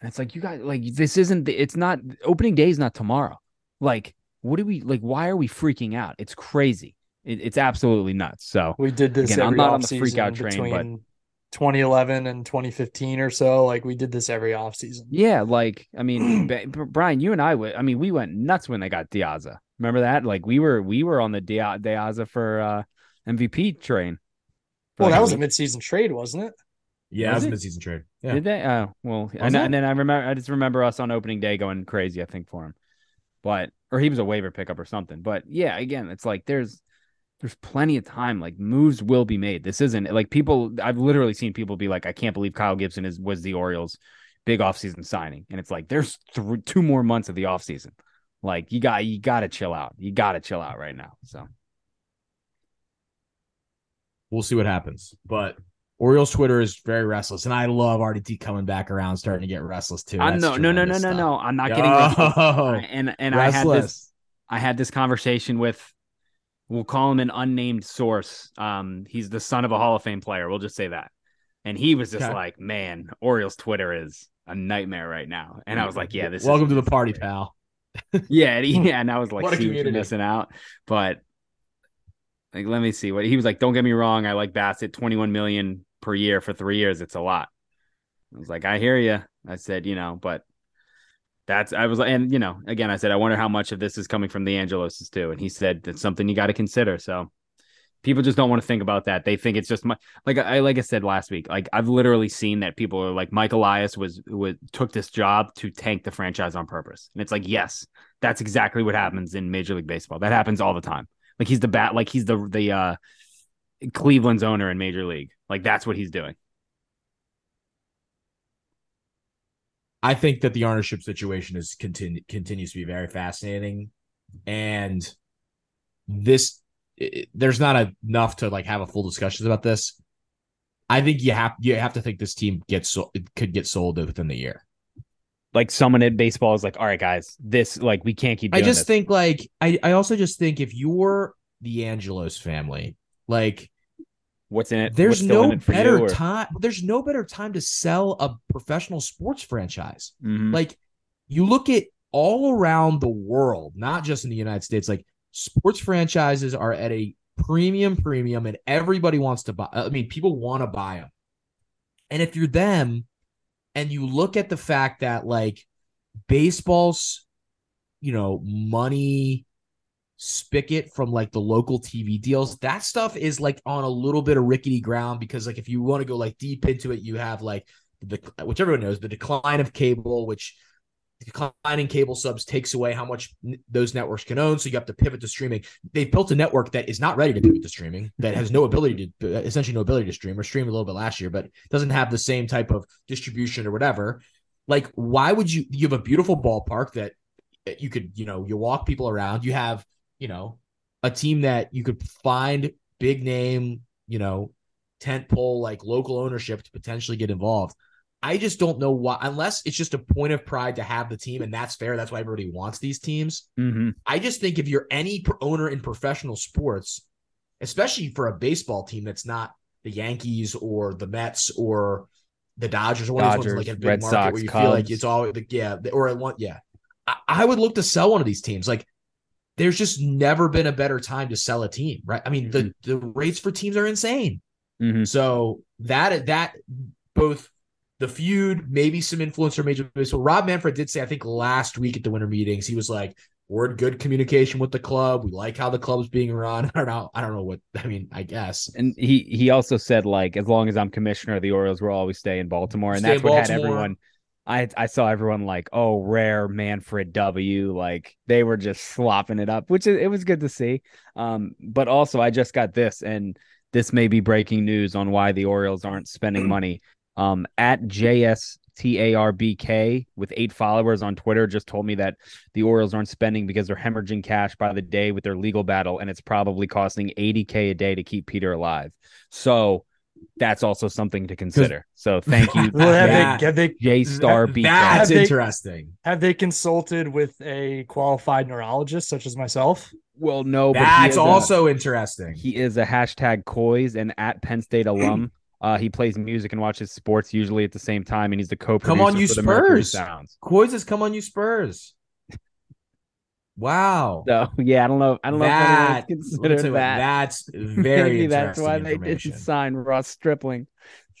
Speaker 2: and it's like you guys like this isn't. the- It's not opening day is not tomorrow. Like, what do we like? Why are we freaking out? It's crazy. It, it's absolutely nuts. So
Speaker 3: We did this
Speaker 2: Again, I'm not on the freak out train, but-
Speaker 3: between 2011 and 2015 or so. Like we did this every offseason.
Speaker 2: yeah, like I mean, Brian, you and I, w- I mean, we went nuts when they got Diaza. Remember that? Like we were we were on the Dia- Diaza for uh, MVP train. for
Speaker 3: Well,
Speaker 2: like
Speaker 3: that
Speaker 2: a
Speaker 3: was a midseason trade, wasn't it?
Speaker 1: Yeah,
Speaker 2: Was
Speaker 1: it
Speaker 2: it?
Speaker 1: was a midseason trade. Yeah.
Speaker 2: Did they? Oh, well, and, and then I remember, I just remember us on opening day going crazy. I think for him, but or he was a waiver pickup or something. But yeah, again, it's like there's there's plenty of time. Like moves will be made. This isn't like people. I've literally seen people be like, I can't believe Kyle Gibson is was the Orioles' big offseason signing, and it's like there's th- two more months of the offseason. Like you got you got to chill out. You got to chill out right now. So
Speaker 1: We'll see what happens. But Orioles Twitter is very restless, and I love RDT coming back around, starting to get restless too.
Speaker 2: I no no no no no no. I'm not getting restless.
Speaker 1: Oh,
Speaker 2: I- and and I had this. I had this conversation with, we'll call him an unnamed source. Um, he's the son of a Hall of Fame player. We'll just say that. And he was just
Speaker 1: Okay.
Speaker 2: like, man, Orioles Twitter is a nightmare right now. And I was like, yeah, this is Welcome
Speaker 1: to the party, pal.
Speaker 2: yeah, and, he- yeah. And I was like,
Speaker 1: What
Speaker 2: see you're missing out. But like, let me see what he was like. Don't get me wrong. I like Bassitt, 21 million per year for three years. It's a lot. I was like, I hear you. I said, you know, but that's I was like, and you know, again, I said, I wonder how much of this is coming from the Angeloses too. And he said that's something you got to consider. So people just don't want to think about that. They think it's just my like I like I said last week. Like I've literally seen that people are like Mike Elias was was took this job to tank the franchise on purpose. And it's like, yes, that's exactly what happens in Major League Baseball. That happens all the time. Like he's the bat, like he's the the uh Cleveland's owner in Major League. Like that's what he's doing.
Speaker 1: I think that the ownership situation is continu- continues to be very fascinating, and this it, there's not enough to like have a full discussion about this. I think you have you have to think this team gets so, it could get sold within the year.
Speaker 2: Like someone in baseball is like, all right, guys, this like we can't keep.
Speaker 1: I just
Speaker 2: this.
Speaker 1: think like I I also just think if you're the Angelos family, like
Speaker 2: what's in it.
Speaker 1: there's
Speaker 2: what's still in
Speaker 1: no
Speaker 2: it you,
Speaker 1: better
Speaker 2: or-
Speaker 1: time. There's no better time to sell a professional sports franchise.
Speaker 2: Mhm.
Speaker 1: Like you look at all around the world, not just in the United States, like sports franchises are at a premium premium and everybody wants to buy I mean people want to buy them. And if you're them and you look at the fact that like baseball's you know money spigot from like the local TV deals. That stuff is like on a little bit of rickety ground because like if you want to go like deep into it, you have like the which everyone knows the decline of cable, which declining cable subs takes away how much those networks can own. So you have to pivot to streaming. They've built a network that is not ready to pivot to streaming, that has no ability to, uh, essentially no ability to stream or stream a little bit last year, but doesn't have the same type of distribution or whatever. Like, why would you? You have a beautiful ballpark that you could, you know, you walk people around. You have, you know, a team that you could find big name, you know, tent pole like local ownership to potentially get involved. I just don't know why, unless it's just a point of pride to have the team, and that's fair. That's why everybody wants these teams.
Speaker 2: Mm-hmm.
Speaker 1: I just think if you're any owner in professional sports, especially for a baseball team that's not the Yankees or the Mets or the Dodgers or one of these
Speaker 2: Dodgers,
Speaker 1: ones like a big
Speaker 2: Red
Speaker 1: market
Speaker 2: Sox,
Speaker 1: where you feel like it's all yeah, or I want yeah. I, I would look to sell one of these teams. Like there's just never been a better time to sell a team, right? I mean, the the rates for teams are insane.
Speaker 2: Mm-hmm.
Speaker 1: So that that both the feud, maybe some influencer major. So Rob Manfred did say, I think last week at the winter meetings, he was like, "We're in good communication with the club. We like how the club's being run." I don't know. I don't know what. I mean, I guess.
Speaker 2: And he he also said like as long as I'm commissioner, the Orioles will always stay in Baltimore, and
Speaker 1: Stay
Speaker 2: that's what had everyone. I I saw everyone like oh rare Manfred W like they were just slopping it up, which is, it was good to see. Um, but also I just got this, and this may be breaking news on why the Orioles aren't spending money. Um, at JSTARBK with eight followers on Twitter just told me that the Orioles aren't spending because they're hemorrhaging cash by the day with their legal battle, and it's probably costing 80K a day to keep Peter alive. So that's also something to consider. So thank you,
Speaker 3: Well, have,
Speaker 1: That-
Speaker 3: they, have they
Speaker 2: J Star
Speaker 1: That-
Speaker 2: BK.
Speaker 1: That's
Speaker 3: Have they-
Speaker 1: interesting.
Speaker 3: have they consulted with a qualified neurologist such as myself?
Speaker 2: Well, no, but he
Speaker 1: That's
Speaker 2: is a-
Speaker 1: also interesting.
Speaker 2: he is a hashtag Coys and at Penn State alum. Uh, he plays music and watches sports usually at the same time, and he's the co-producer
Speaker 1: Come on, you
Speaker 2: for the Mercury
Speaker 1: Spurs.
Speaker 2: Sounds.
Speaker 1: Coys has come on you Spurs. Wow.
Speaker 2: So yeah, I don't know. I don't know if
Speaker 1: that, let me
Speaker 2: considered
Speaker 1: tell you what,
Speaker 2: that.
Speaker 1: That's very
Speaker 2: Maybe that's why they didn't sign Ross Stripling.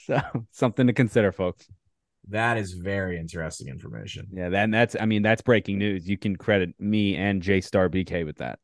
Speaker 2: So something to consider, folks.
Speaker 1: That is very interesting information.
Speaker 2: Yeah, that, and that's I mean that's breaking news. You can credit me and J Star BK with that.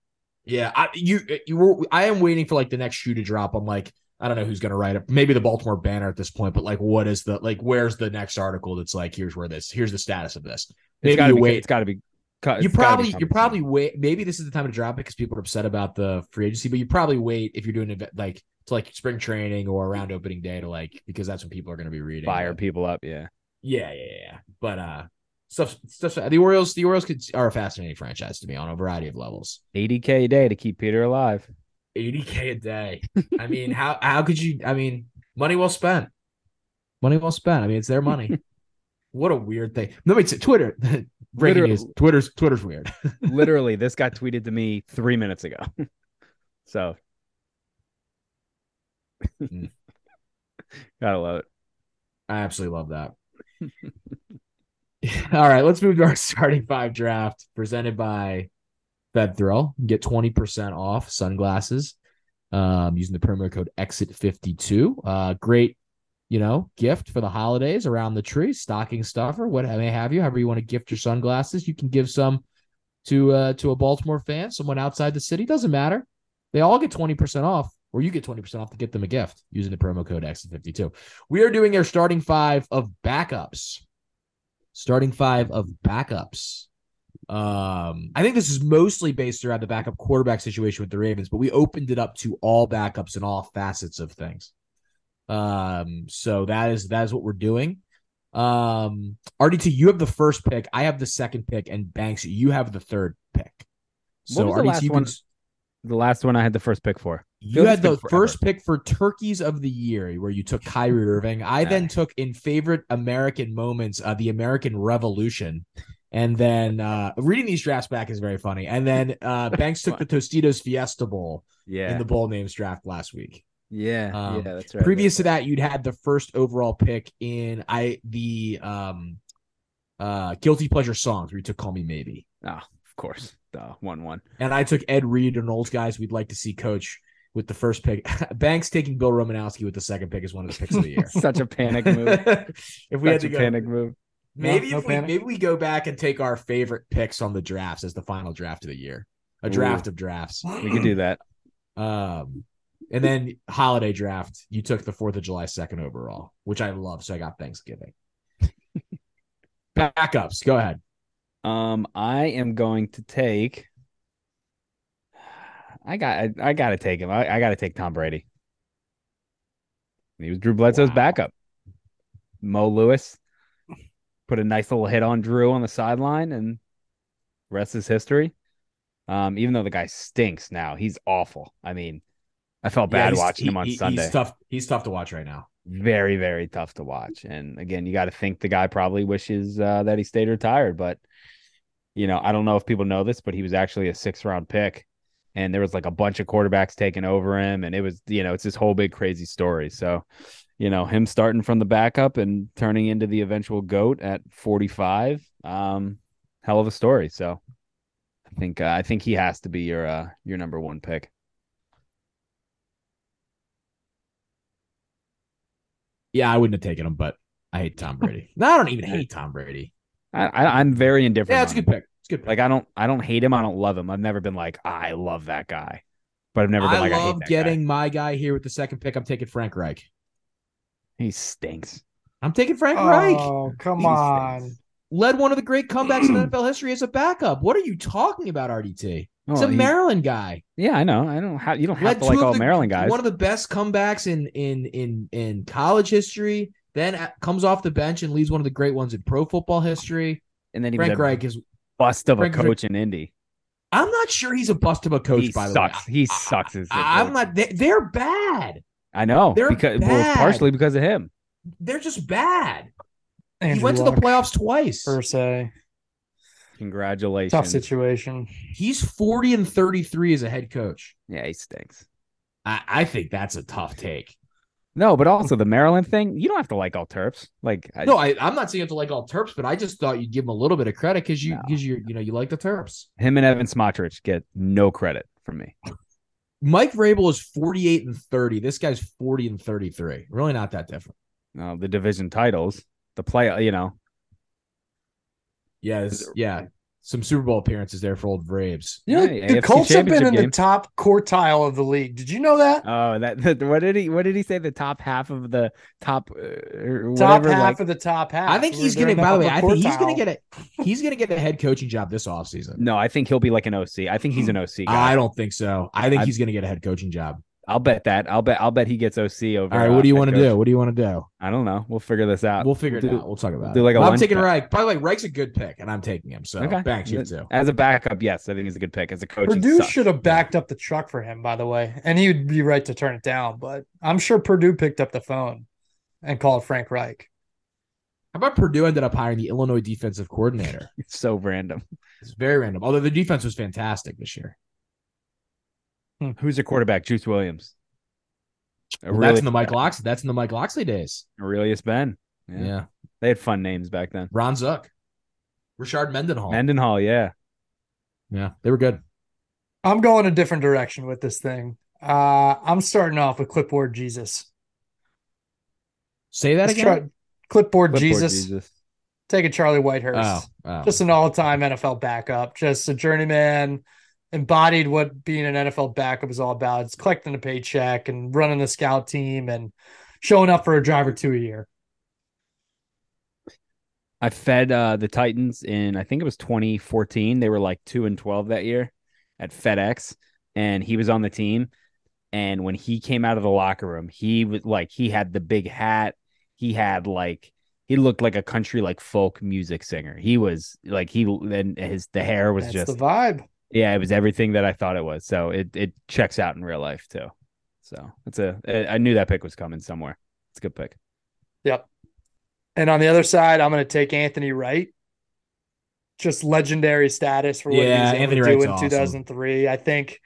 Speaker 1: Yeah, I you you were I am waiting for like the next shoe to drop. I'm like, I don't know who's gonna write it. Maybe the Baltimore Banner at this point, but like, what is the like? Where's the next article that's like, here's where this, here's the status of this.
Speaker 2: It's
Speaker 1: Maybe
Speaker 2: gotta
Speaker 1: you wait.
Speaker 2: It's got to be.
Speaker 1: You
Speaker 2: it's gotta be
Speaker 1: probably you probably wait. Maybe this is the time to drop it because people are upset about the free agency. But you probably wait if you're doing it like to like spring training or around opening day to like because that's when people are gonna be reading.
Speaker 2: fire people up. Yeah,
Speaker 1: Yeah, yeah, yeah. But uh, stuff stuff. The Orioles, the Orioles could, are a fascinating franchise to me on a variety of levels.
Speaker 2: 80k a day to keep Peter alive.
Speaker 1: 80k a day. I mean, how how could you? I mean, money well spent. Money well spent. I mean, it's their money. what a weird thing. Me say, Twitter. Breaking
Speaker 2: Literally-
Speaker 1: news. Twitter's Twitter's weird.
Speaker 2: Literally, this got tweeted to me three minutes ago. so,
Speaker 1: Mm.
Speaker 2: gotta love it.
Speaker 1: I absolutely love that. All right, let's move to our starting five draft presented by FedThrill. Get 20% off sunglasses um, using the promo code EXIT52. Uh, great, you know, gift for the holidays around the tree, stocking stuffer, what may have you. However, you want to gift your sunglasses, you can give some to uh, to a Baltimore fan, someone outside the city. Doesn't matter. They all get 20% off, or you get 20% off to get them a gift using the promo code EXIT52. We are doing our starting five of backups. Starting five of backups. Um, I think this is mostly based around the backup quarterback situation with the Ravens, but we opened it up to all backups and all facets of things. Um, so that is that is what we're doing. Um, RDT, you have the first pick, I have the second pick, and Banks, you have the third pick. So
Speaker 2: was the
Speaker 1: RDT,
Speaker 2: last
Speaker 1: you,
Speaker 2: one?
Speaker 1: can-
Speaker 2: The last one I had the first pick for.
Speaker 1: you had the first pick for turkeys of the year, where you took Kyrie Irving. I
Speaker 2: Yeah.
Speaker 1: then took in favorite American moments, uh, the American Revolution, and then uh, reading these drafts back is very funny. And then uh, Banks took the Tostitos Fiesta Bowl
Speaker 2: Yeah,
Speaker 1: in the bowl names draft last week.
Speaker 2: Yeah,
Speaker 1: Um,
Speaker 2: yeah. That's right.
Speaker 1: Previous to that, you'd had the first overall pick in I the um uh guilty pleasure songs where you took Call Me Maybe.
Speaker 2: oh, of course, the one one.
Speaker 1: And I took Ed Reed and old guys we'd like to see coach with the first pick. Banks taking Bill Romanowski with the second pick is one of the picks of the year.
Speaker 2: Such a panic move.
Speaker 1: if we had to
Speaker 2: a
Speaker 1: go,
Speaker 2: panic move.
Speaker 1: maybe
Speaker 3: No- no
Speaker 1: if we
Speaker 3: panic.
Speaker 1: maybe we go back and take our favorite picks on the drafts as the final draft of the year. A
Speaker 2: Ooh.
Speaker 1: draft of drafts.
Speaker 2: We could do that.
Speaker 1: Um, and then holiday draft, you took the Fourth of July second overall, which I love. So I got Thanksgiving. Backups, go ahead.
Speaker 2: Um, I am going to take. I got. I, I got to take him. I, I got to take Tom Brady. He was Drew Bledsoe's
Speaker 1: Wow.
Speaker 2: backup. Mo Lewis put a nice little hit on Drew on the sideline, and rest is history. Um, even though the guy stinks now, he's awful. I mean, I felt bad
Speaker 1: he's-
Speaker 2: watching him on
Speaker 1: he-
Speaker 2: Sunday.
Speaker 1: He's tough. He's tough to watch right now.
Speaker 2: very very tough to watch and again you got to think the guy probably wishes uh, that he stayed retired but you know i don't know if people know this but he was actually a six round pick and there was like a bunch of quarterbacks taking over him and it was you know it's this whole big crazy story so you know him starting from the backup and turning into the eventual goat at 45 um hell of a story so i think uh, i think he has to be your uh your number one pick
Speaker 1: Yeah, I wouldn't have taken him, but I hate Tom Brady. no, I don't even hate Tom Brady.
Speaker 2: I, I i'm very indifferent
Speaker 1: Yeah, it's a good
Speaker 2: him.
Speaker 1: pick. It's a good pick.
Speaker 2: Like I don't I don't hate him. I don't love him. I've never been like ah, I love that guy, but I've never been
Speaker 1: I
Speaker 2: like I hate
Speaker 1: love
Speaker 2: that
Speaker 1: getting
Speaker 2: guy.
Speaker 1: my guy here with the second pick. I'm taking Frank Reich.
Speaker 2: He stinks.
Speaker 1: I'm taking Frank oh, Reich.
Speaker 3: Oh, come
Speaker 1: He
Speaker 3: on.
Speaker 1: stinks. Led one of the great comebacks in NFL history as a backup. What are you talking about, RDT? He's
Speaker 2: Oh,
Speaker 1: a
Speaker 2: he-
Speaker 1: Maryland guy.
Speaker 2: Yeah, I know. I don't have you don't have
Speaker 1: Led
Speaker 2: to like all
Speaker 1: the-
Speaker 2: Maryland guys.
Speaker 1: One of the best comebacks in in in in college history. Then comes off the bench and leads one of the great ones in pro football history.
Speaker 2: and then he
Speaker 1: Frank
Speaker 2: a
Speaker 1: Reich is.
Speaker 2: bust of
Speaker 1: Frank
Speaker 2: a
Speaker 1: Reich-
Speaker 2: coach in Indy.
Speaker 1: I'm not sure he's a bust of a coach.
Speaker 2: he
Speaker 1: by the
Speaker 2: sucks.
Speaker 1: way,
Speaker 2: He sucks as a
Speaker 1: I, I'm not. They, they're bad.
Speaker 2: I know
Speaker 1: they're
Speaker 2: because well, it's
Speaker 1: bad.
Speaker 2: partially because of him.
Speaker 1: They're just bad. He
Speaker 3: Andrew
Speaker 1: went to the playoffs twice.
Speaker 3: per se.
Speaker 2: Congratulations.
Speaker 3: Tough situation.
Speaker 1: He's 40 and 33 as a head coach.
Speaker 2: Yeah, he stinks.
Speaker 1: I, I think that's a tough take.
Speaker 2: No, but also the Maryland thing. You don't have to like all Terps. Like I,
Speaker 1: No, I, I'm not saying you have to like all Terps, but I just thought you'd give him a little bit of credit because you
Speaker 2: No.
Speaker 1: because you you know you like the Terps.
Speaker 2: him and Evan Smotrycz get no credit from me.
Speaker 1: Mike Vrabel is 48 and 30. This guy's 40 and 33. Really not that different.
Speaker 2: No, the division titles, the play. You know,
Speaker 1: Yeah, this- yeah. Some Super Bowl appearances there for old Vrabes.
Speaker 3: You know,
Speaker 2: Yeah,
Speaker 3: the
Speaker 2: AFC
Speaker 3: Colts have been in
Speaker 2: championship
Speaker 3: the top quartile of the league. Did you know that?
Speaker 2: Oh, that, that what did he what did he say? The top half of the top uh, or
Speaker 3: top
Speaker 2: whatever.
Speaker 3: half
Speaker 2: like,
Speaker 3: of the top half.
Speaker 1: I think he's
Speaker 3: they're
Speaker 1: gonna. By the way, I think he's gonna get it. He's gonna get a head coaching job this offseason.
Speaker 2: no, I think he'll be like an OC. I think he's an OC guy.
Speaker 1: I don't think so. I think
Speaker 2: I-
Speaker 1: he's gonna get a head coaching job.
Speaker 2: I'll bet that. I'll bet. I'll bet he gets OC over.
Speaker 1: All right,
Speaker 2: uh,
Speaker 1: what do you want to do? What do you want to do?
Speaker 2: I don't know. We'll figure this out.
Speaker 1: We'll figure it
Speaker 2: do-
Speaker 1: out. We'll talk about
Speaker 2: do
Speaker 1: it.
Speaker 2: like a
Speaker 1: Well, I'm taking
Speaker 2: bet.
Speaker 1: Reich. By the way, Reich's a good pick, and I'm taking him. So
Speaker 2: Okay.
Speaker 1: Banks, you too.
Speaker 2: As a backup, yes, I think he's a good pick. As a coach, he
Speaker 3: Purdue should have backed up the truck for him, by the way, and he would be right to turn it down. But I'm sure Purdue picked up the phone and called Frank Reich.
Speaker 1: How about Purdue ended up hiring the Illinois defensive coordinator?
Speaker 2: It's so random.
Speaker 1: It's very random. Although the defense was fantastic this year.
Speaker 2: Who's your quarterback? Juice Williams.
Speaker 1: Well,
Speaker 2: Arrelious,
Speaker 1: that's in the Mike Locksley. That's in the Mike Locksley days.
Speaker 2: Arrelious Benn.
Speaker 1: Yeah.
Speaker 2: Yeah. They had fun names back then.
Speaker 1: Ron Zook, Rashard Mendenhall.
Speaker 2: Mendenhall, yeah.
Speaker 1: yeah, they were good.
Speaker 3: I'm going a different direction with this thing. Uh, I'm starting off with clipboard Jesus.
Speaker 1: Say that
Speaker 3: Let's
Speaker 1: again.
Speaker 3: try clipboard,
Speaker 2: Clipboard
Speaker 3: Jesus. Take a Charlie Whitehurst.
Speaker 1: Oh, oh.
Speaker 3: Just an all-time NFL backup. Just a journeyman. Embodied what being an NFL backup is all about. It's collecting a paycheck and running the scout team and showing up for a drive or two a year.
Speaker 2: I fed uh, the Titans in I think it was 2014. They were like two and 12 that year at FedEx, and he was on the team. And when he came out of the locker room, he was like he had the big hat. He had like he looked like a country like folk music singer. He was like he and his the hair was
Speaker 3: That's
Speaker 2: just
Speaker 3: the vibe.
Speaker 2: Yeah, it was everything that I thought it was. So it it checks out in real life too. So it's a I knew that pick was coming somewhere. It's a good pick.
Speaker 3: Yep. And on the other side, I'm going to take Anthony Wright. Just legendary status for what
Speaker 1: Yeah,
Speaker 3: he was able
Speaker 1: Anthony
Speaker 3: to do in
Speaker 1: awesome.
Speaker 3: 2003. I think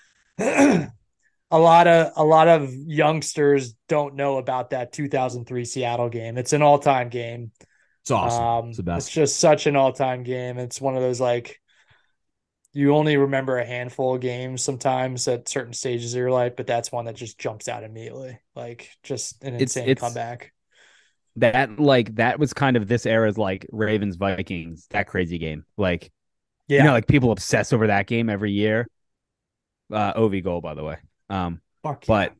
Speaker 3: a lot of a lot of youngsters don't know about that 2003 Seattle game. It's an all-time game.
Speaker 1: it's awesome.
Speaker 3: Um,
Speaker 1: it's the
Speaker 3: It's just such an all-time game. It's one of those like you only remember a handful of games sometimes at certain stages of your life, but that's one that just jumps out immediately. Like just an
Speaker 2: It's-
Speaker 3: insane
Speaker 2: it's-
Speaker 3: comeback.
Speaker 2: that like that was kind of this era's like Ravens Vikings that crazy game like
Speaker 3: Yeah.
Speaker 2: you know like people obsess over that game every year uh Ov goal by the way um
Speaker 3: Fuck
Speaker 2: but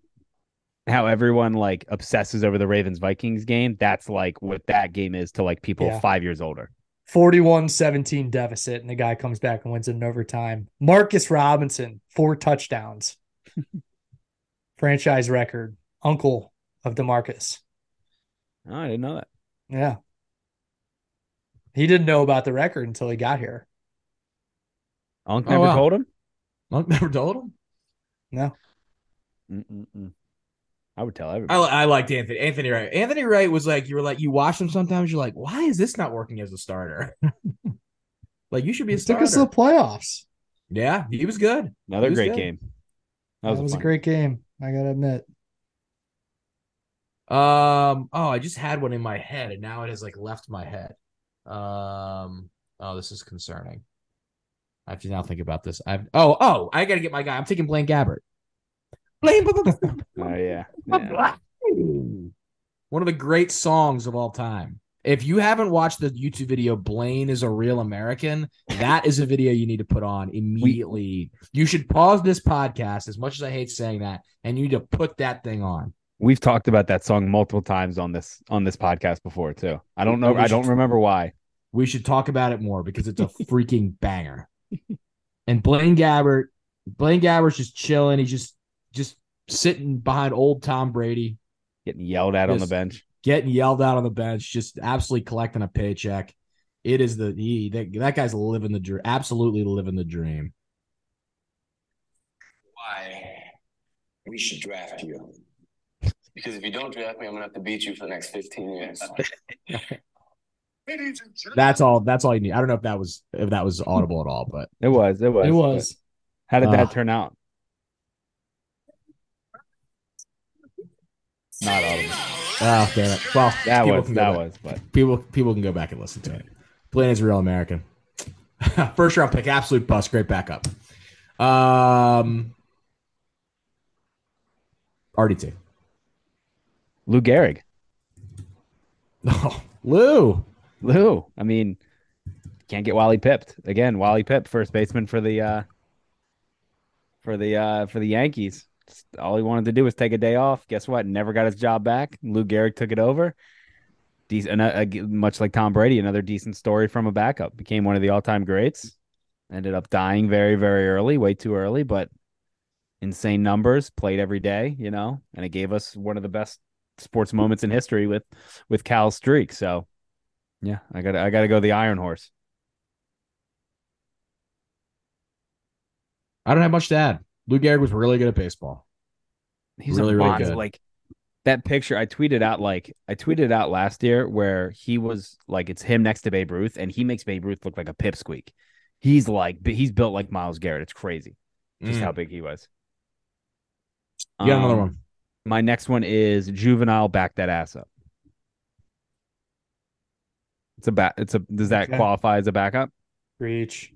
Speaker 2: how everyone like obsesses over the Ravens Vikings game that's like what that game is to like people
Speaker 3: Yeah.
Speaker 2: 5 years older
Speaker 3: 41-17 deficit, and the guy comes back and wins it in overtime. Marcus Robinson, four touchdowns. Franchise record. Uncle of Demarcus.
Speaker 2: Oh, I didn't know that.
Speaker 3: Yeah. He didn't know about the record until he got here.
Speaker 2: Unc
Speaker 1: Oh,
Speaker 2: never
Speaker 1: wow.
Speaker 2: told him.
Speaker 1: Monk never told him.
Speaker 3: No.
Speaker 2: Mm-mm-mm. I would tell
Speaker 1: I,
Speaker 2: everybody.
Speaker 1: li- I liked Anthony Anthony Wright. Anthony Wright was like you were like you watch him sometimes. You're like, why is this not working as a starter? like you should be a
Speaker 3: He took us to the playoffs.
Speaker 1: yeah, he was good.
Speaker 2: Another
Speaker 1: was
Speaker 2: great
Speaker 1: good.
Speaker 2: game.
Speaker 3: That was, a,
Speaker 2: fun
Speaker 3: great game. I gotta admit.
Speaker 1: Um. Oh, I just had one in my head, and now it has like left my head. Um. Oh, this is concerning. I have to now think about this. I've. Oh, oh, I gotta get my guy. I'm taking Blaine Gabbert. Blaine.
Speaker 2: Oh yeah. yeah.
Speaker 1: One of the great songs of all time. If you haven't watched the YouTube video, Blaine is a real American, that is a video you need to put on immediately. you should pause this podcast, as much as I hate saying that, and you need to put that thing on.
Speaker 2: We've talked about that song multiple times on this on this podcast before too. I don't know.
Speaker 1: We
Speaker 2: I don't
Speaker 1: should-
Speaker 2: remember why.
Speaker 1: We should talk about it more because it's a freaking banger. And Blaine Gabbert, Blaine Gabbert's just chilling. He's just just sitting behind old Tom Brady,
Speaker 2: Getting yelled at on the bench.
Speaker 1: getting yelled out on the bench, just absolutely collecting a paycheck. It is the he that, that guy's living the dream, absolutely living the dream.
Speaker 4: why we should draft you. Because if you don't draft me, I'm gonna have to beat you for the next 15 years.
Speaker 1: That's all. That's all you need. I don't know if that was if that was audible at all, but
Speaker 2: It was. It was.
Speaker 3: It was.
Speaker 2: How did that uh, turn out? Not audible.
Speaker 1: oh damn it. Well,
Speaker 2: That was. That
Speaker 1: back-
Speaker 2: was. But
Speaker 1: people people can go back and listen to it. Blaine is a real American. First round pick, absolute bust, great backup. Um, RDT.
Speaker 2: Lou Gehrig.
Speaker 1: Oh, Lou.
Speaker 2: Lou. I mean, can't get Wally pipped again. Wally Pipp, first baseman for the uh for the uh for the Yankees. All he wanted to do was take a day off. Guess what? Never got his job back. Lou Gehrig took it over. Decent, uh, much like Tom Brady, another decent story from a backup. Became one of the all-time greats. Ended up dying very, very early, way too early, but insane numbers. Played every day, you know, and it gave us one of the best sports moments in history with with Cal's streak. So, yeah, I got I got to go the Iron Horse.
Speaker 1: I don't have much to add. Lou Gehrig was really good at baseball.
Speaker 2: He's
Speaker 1: Really,
Speaker 2: a
Speaker 1: really good.
Speaker 2: Like that picture I tweeted out like I tweeted out last year where he was like it's him next to Babe Ruth and he makes Babe Ruth look like a pipsqueak. He's like he's built like Myles Garrett. It's crazy just
Speaker 1: Mm.
Speaker 2: how big he was.
Speaker 1: You got another
Speaker 2: Um,
Speaker 1: one.
Speaker 2: My next one is juvenile back that ass up. It's a back. It's a. Does that
Speaker 3: Okay.
Speaker 2: qualify as a backup?
Speaker 3: Reach.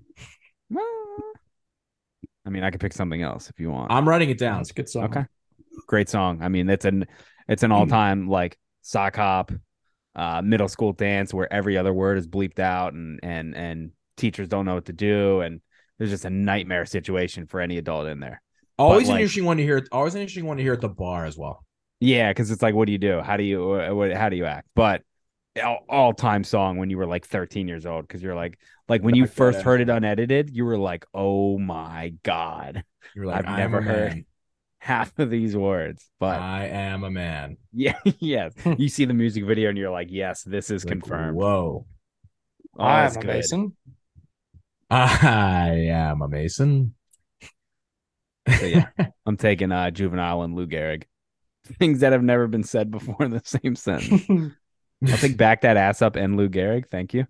Speaker 2: I mean, I could pick something else if you want.
Speaker 1: I'm writing it down.
Speaker 3: It's a good song.
Speaker 2: Okay. Great song. I mean, it's an it's an all time like sock hop, uh, middle school dance where every other word is bleeped out and and and teachers don't know what to do and there's just a nightmare situation for any adult in there.
Speaker 1: Always an
Speaker 2: like-
Speaker 1: interesting one to hear. Always an interesting one to hear at the bar as well.
Speaker 2: Yeah, because it's like, what do you do? How do you uh, what, how do you act? But all time song when you were like 13 years old because you're like like when you
Speaker 1: Back
Speaker 2: first heard it unedited, you were like, oh my god,
Speaker 1: You're like,
Speaker 2: I've
Speaker 1: I
Speaker 2: never heard-
Speaker 1: man.
Speaker 2: half of these words. But
Speaker 1: I am a man.
Speaker 2: Yeah, yes. You see the music video and you're like, yes, this is
Speaker 1: Like,
Speaker 2: confirmed.
Speaker 1: Whoa.
Speaker 2: Oh,
Speaker 3: I'm
Speaker 2: it's
Speaker 3: a. Mason.
Speaker 1: I am a Mason.
Speaker 2: So, yeah. I'm taking uh, Juvenile and Lou Gehrig. Things that have never been said before in the same sentence. I'll take back that ass up and Lou Gehrig. Thank you.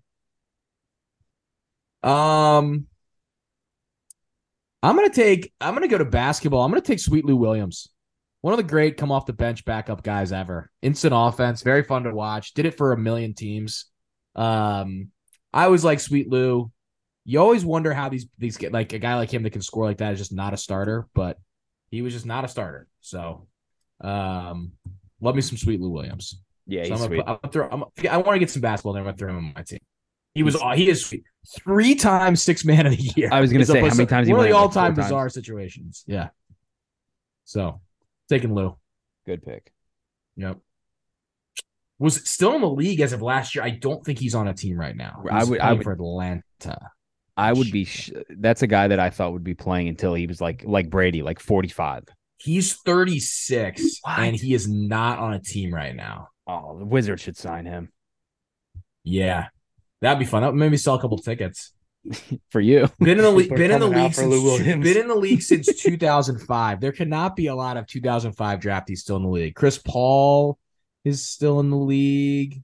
Speaker 1: Um, I'm gonna take. I'm gonna go to basketball. I'm gonna take Sweet Lou Williams, one of the great come off the bench backup guys ever. Instant offense, very fun to watch. Did it for a million teams. Um, I always like Sweet Lou. You always wonder how these these get like a guy like him that can score like that is just not a starter, but he was just not a starter. So, um, love me some Sweet Lou Williams.
Speaker 2: Yeah,
Speaker 1: So
Speaker 2: he's
Speaker 1: I'm
Speaker 2: sweet.
Speaker 1: gonna, put, I'm gonna throw, I'm, I want to get some basketball. Then I'm gonna throw him on my team. He was he is three times six man of the year.
Speaker 2: I was gonna say, how many times he
Speaker 1: one of the all time
Speaker 2: times?
Speaker 1: bizarre situations. Yeah. So taking Lou.
Speaker 2: Good pick.
Speaker 1: Yep. was still in the league as of last year. I don't think he's on a team right now.
Speaker 2: I would- I would-
Speaker 1: for Atlanta.
Speaker 2: I would be. Sh- that's a guy that I thought would be playing until he was like like Brady, like forty five.
Speaker 1: He's 36 and he is not on a team right now.
Speaker 2: Oh, the Wizards should sign him
Speaker 1: Yeah. That'd be fun. That would maybe sell a couple tickets.
Speaker 2: for you.
Speaker 1: Been in the league. Been in the league since. Been in the league since 2005. There cannot be a lot of 2005 draftees still in the league. Chris Paul is still in the league.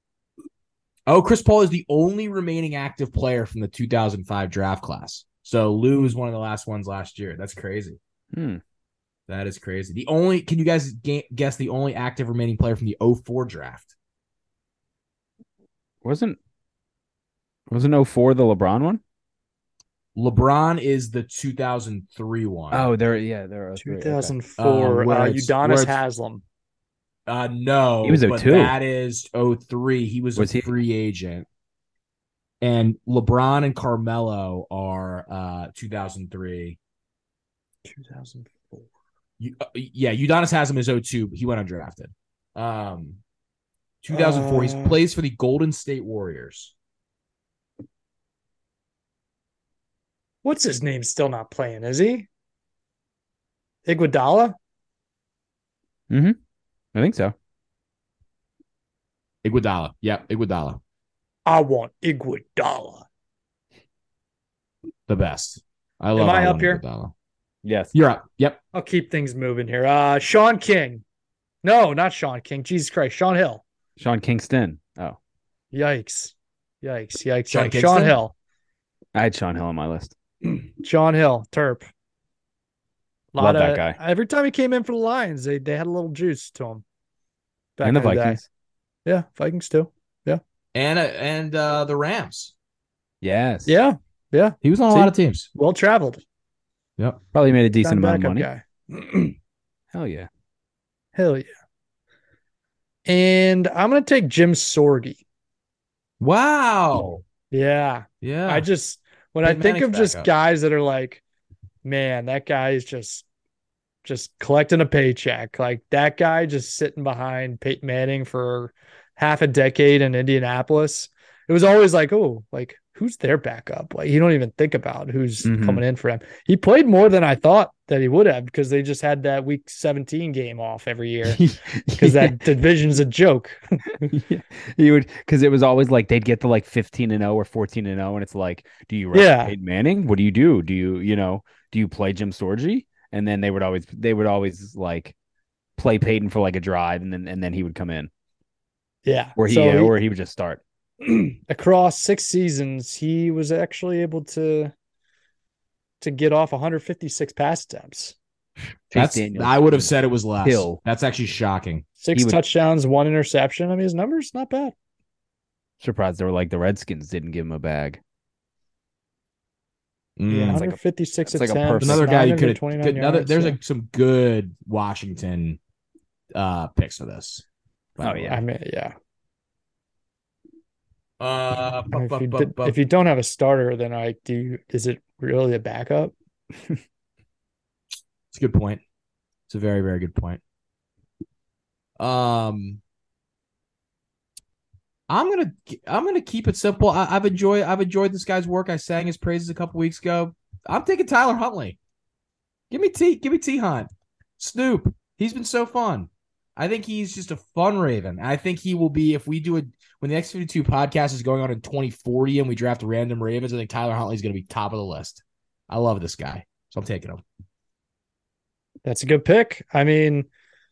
Speaker 1: Oh, Chris Paul is the only remaining active player from the 2005 draft class. So Lou is one of the last ones last year. That's crazy.
Speaker 2: Hmm.
Speaker 1: That is crazy. The only can you guys ga- guess the only active remaining player from the 04 draft?
Speaker 2: Wasn't wasn't 04 the LeBron one?
Speaker 1: LeBron is the 2003 one.
Speaker 2: Oh, there. Yeah, there. are three, okay.
Speaker 3: 2004.
Speaker 1: Um, where
Speaker 3: uh, Udonis Haslem.
Speaker 1: Uh no,
Speaker 2: He was
Speaker 1: but
Speaker 2: 02.
Speaker 1: that is 03. He was,
Speaker 2: Was
Speaker 1: a
Speaker 2: he?
Speaker 1: free agent. And LeBron and Carmelo are uh 2003.
Speaker 3: 2004.
Speaker 1: You, uh, yeah, Udonis Haslem is 02. He went undrafted. Um 2004. he
Speaker 3: Uh,
Speaker 1: plays for the Golden State Warriors.
Speaker 3: What's his name? Still not playing, is he? Iguodala? Hmm.
Speaker 2: I think so.
Speaker 1: Iguodala. Yep, Iguodala.
Speaker 3: I want Iguodala.
Speaker 1: The best. I love
Speaker 3: I
Speaker 1: Alon
Speaker 3: up here?
Speaker 1: Iguodala.
Speaker 2: Yes.
Speaker 1: You're up. Yep.
Speaker 3: I'll keep things moving here. Uh Sean King. No, not Sean King. Jesus Christ. Shaun Hill.
Speaker 2: Sean Kingston. Oh,
Speaker 3: Yikes. Yikes. Yikes.
Speaker 1: Sean
Speaker 3: yikes. Shaun Hill.
Speaker 2: I had Shaun Hill on my list.
Speaker 3: Shaun Hill, Terp.
Speaker 2: Love that
Speaker 3: of-
Speaker 2: guy.
Speaker 3: Every time he came in for the Lions, they, they had a little juice to him. Back
Speaker 2: and the
Speaker 3: in day.
Speaker 2: Vikings.
Speaker 3: Yeah, Vikings too. Yeah.
Speaker 1: And uh, and uh the Rams.
Speaker 2: Yes.
Speaker 3: Yeah, yeah.
Speaker 1: He was on a
Speaker 3: See?
Speaker 1: lot of teams.
Speaker 3: Well traveled.
Speaker 2: Yeah, probably made a decent amount of money.
Speaker 3: guy.
Speaker 2: Hell yeah.
Speaker 3: Hell yeah. And I'm gonna take Jim Sorgi.
Speaker 1: Wow.
Speaker 3: Yeah.
Speaker 1: Yeah.
Speaker 3: I just when
Speaker 1: Big
Speaker 3: I think of just
Speaker 1: backup.
Speaker 3: guys that are like, man, that guy is just just collecting a paycheck. Like that guy just sitting behind Peyton Manning for half a decade in Indianapolis. It was always like, oh, like who's their backup? Like you don't even think about who's
Speaker 2: Mhm.
Speaker 3: coming in for him. He played more than I thought that he would have because they just had that week 17 game off every year. Because that division's a joke.
Speaker 2: yeah. He would because it was always like they'd get to like 15 and 0 or 14 and 0 and it's like do you rest
Speaker 3: Yeah.
Speaker 2: Peyton Manning what do you do do you you know do you play Jim Sorgi and then they would always they would always like play Peyton for like a drive and then and then he would come in
Speaker 3: Yeah.
Speaker 2: or he,
Speaker 3: So
Speaker 2: or he would just start
Speaker 3: across six seasons, he was actually able to to get off 156 pass attempts,
Speaker 1: That's
Speaker 2: Daniels
Speaker 1: I would have said it was less.
Speaker 2: kill.
Speaker 1: That's actually shocking.
Speaker 3: six
Speaker 2: He would-
Speaker 3: touchdowns, one interception. I mean, his numbers not bad.
Speaker 2: surprised they were like the Redskins didn't give him a bag
Speaker 3: Yeah,
Speaker 1: Mm.
Speaker 2: That's like a-
Speaker 3: 156
Speaker 2: that's like a
Speaker 3: attempts.
Speaker 2: perfect-
Speaker 1: another guy you could have. Another there's
Speaker 3: yeah.
Speaker 1: like some good Washington uh picks for this.
Speaker 2: Oh, yeah.
Speaker 3: I mean, yeah.
Speaker 1: Uh,
Speaker 3: I mean,
Speaker 1: bu-
Speaker 3: if, you
Speaker 1: bu-
Speaker 3: did-
Speaker 1: bu-
Speaker 3: if you don't have a starter, then I do. You, is it really a backup?
Speaker 1: It's a good point. It's a very, very good point. Um, I'm gonna I'm gonna keep it simple. I, I've enjoyed I've enjoyed this guy's work. I sang his praises a couple weeks ago. I'm taking Tyler Huntley. Give me T. Give me T. Hunt. Snoop. He's been so fun. I think he's just a fun Raven. I think he will be if we do it when the X 52 podcast is going on in 2040 and we draft random Ravens. I think Tyler Huntley's going to be top of the list. I love this guy, so I'm taking him.
Speaker 3: That's a good pick. I mean,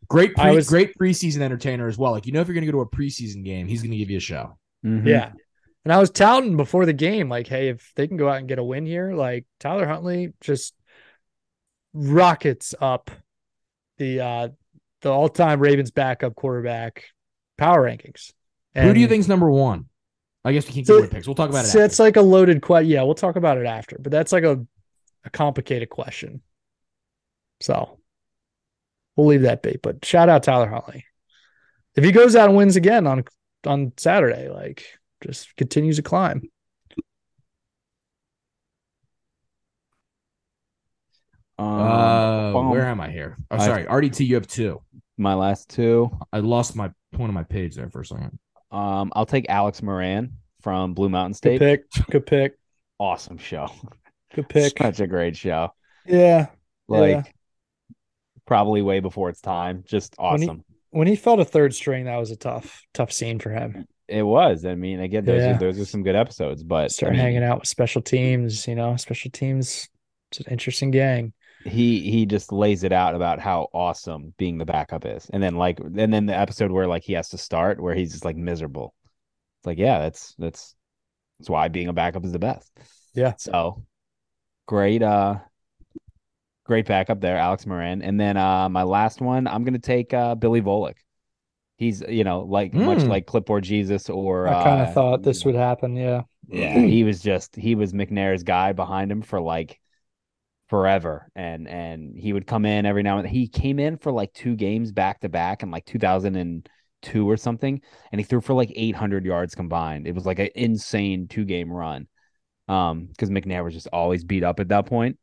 Speaker 1: Great,
Speaker 3: I
Speaker 1: pre-
Speaker 3: was-
Speaker 1: great preseason entertainer as well. Like you know, if you're going to go to a preseason game, he's going to give you a show.
Speaker 2: Mhm.
Speaker 3: yeah. And I was touting before the game, like, hey, if they can go out and get a win here, like Tyler Huntley just rockets up the uh the all-time Ravens backup quarterback power rankings.
Speaker 1: Who do you think's number one? I guess we can't
Speaker 3: So-
Speaker 1: give away picks. We'll talk about it.
Speaker 3: So
Speaker 1: after.
Speaker 3: it's like a loaded question. Yeah, we'll talk about it after, but that's like a, a complicated question. So we'll leave that be. But shout out Tyler Holly. If he goes out and wins again on on Saturday, like just continues to climb.
Speaker 2: Um,
Speaker 1: Uh,
Speaker 2: bum.
Speaker 1: where am I here? Oh,
Speaker 2: I-
Speaker 1: sorry, RDT. You have two.
Speaker 2: my last two
Speaker 1: I lost my point on my page there for a second.
Speaker 2: Um, I'll take Alex Moran from Blue Mountain State.
Speaker 3: Good pick. Good pick.
Speaker 2: Awesome show.
Speaker 3: Good pick.
Speaker 2: Such a great show.
Speaker 3: Yeah.
Speaker 2: Like
Speaker 3: Yeah.
Speaker 2: probably way before its time. Just
Speaker 3: When he-
Speaker 2: awesome.
Speaker 3: When he fell to third string, that was a tough, tough scene for him.
Speaker 2: It was. I mean, again, those
Speaker 3: Yeah.
Speaker 2: are those are some good episodes, but
Speaker 3: Start
Speaker 2: I mean,
Speaker 3: hanging out with special teams. You know, special teams. It's an interesting gang.
Speaker 2: He he just lays it out about how awesome being the backup is. And then like and then the episode where like he has to start where he's just like miserable. It's like, yeah, that's that's that's why being a backup is the best.
Speaker 3: Yeah.
Speaker 2: So great uh great backup there, Alex Moran. And then uh my last one, I'm gonna take uh Billy Volek. He's you know, like much
Speaker 1: Mm.
Speaker 2: like clipboard Jesus or
Speaker 3: I kind
Speaker 2: uh,
Speaker 3: of thought this would happen. Yeah.
Speaker 2: yeah, he was just he was McNair's guy behind him for like forever, and and he would come in every now and then. He came in for like two games back to back in like 2002 or something, and he threw for like 800 yards combined. It was like an insane two game run, um, because McNair was just always beat up at that point.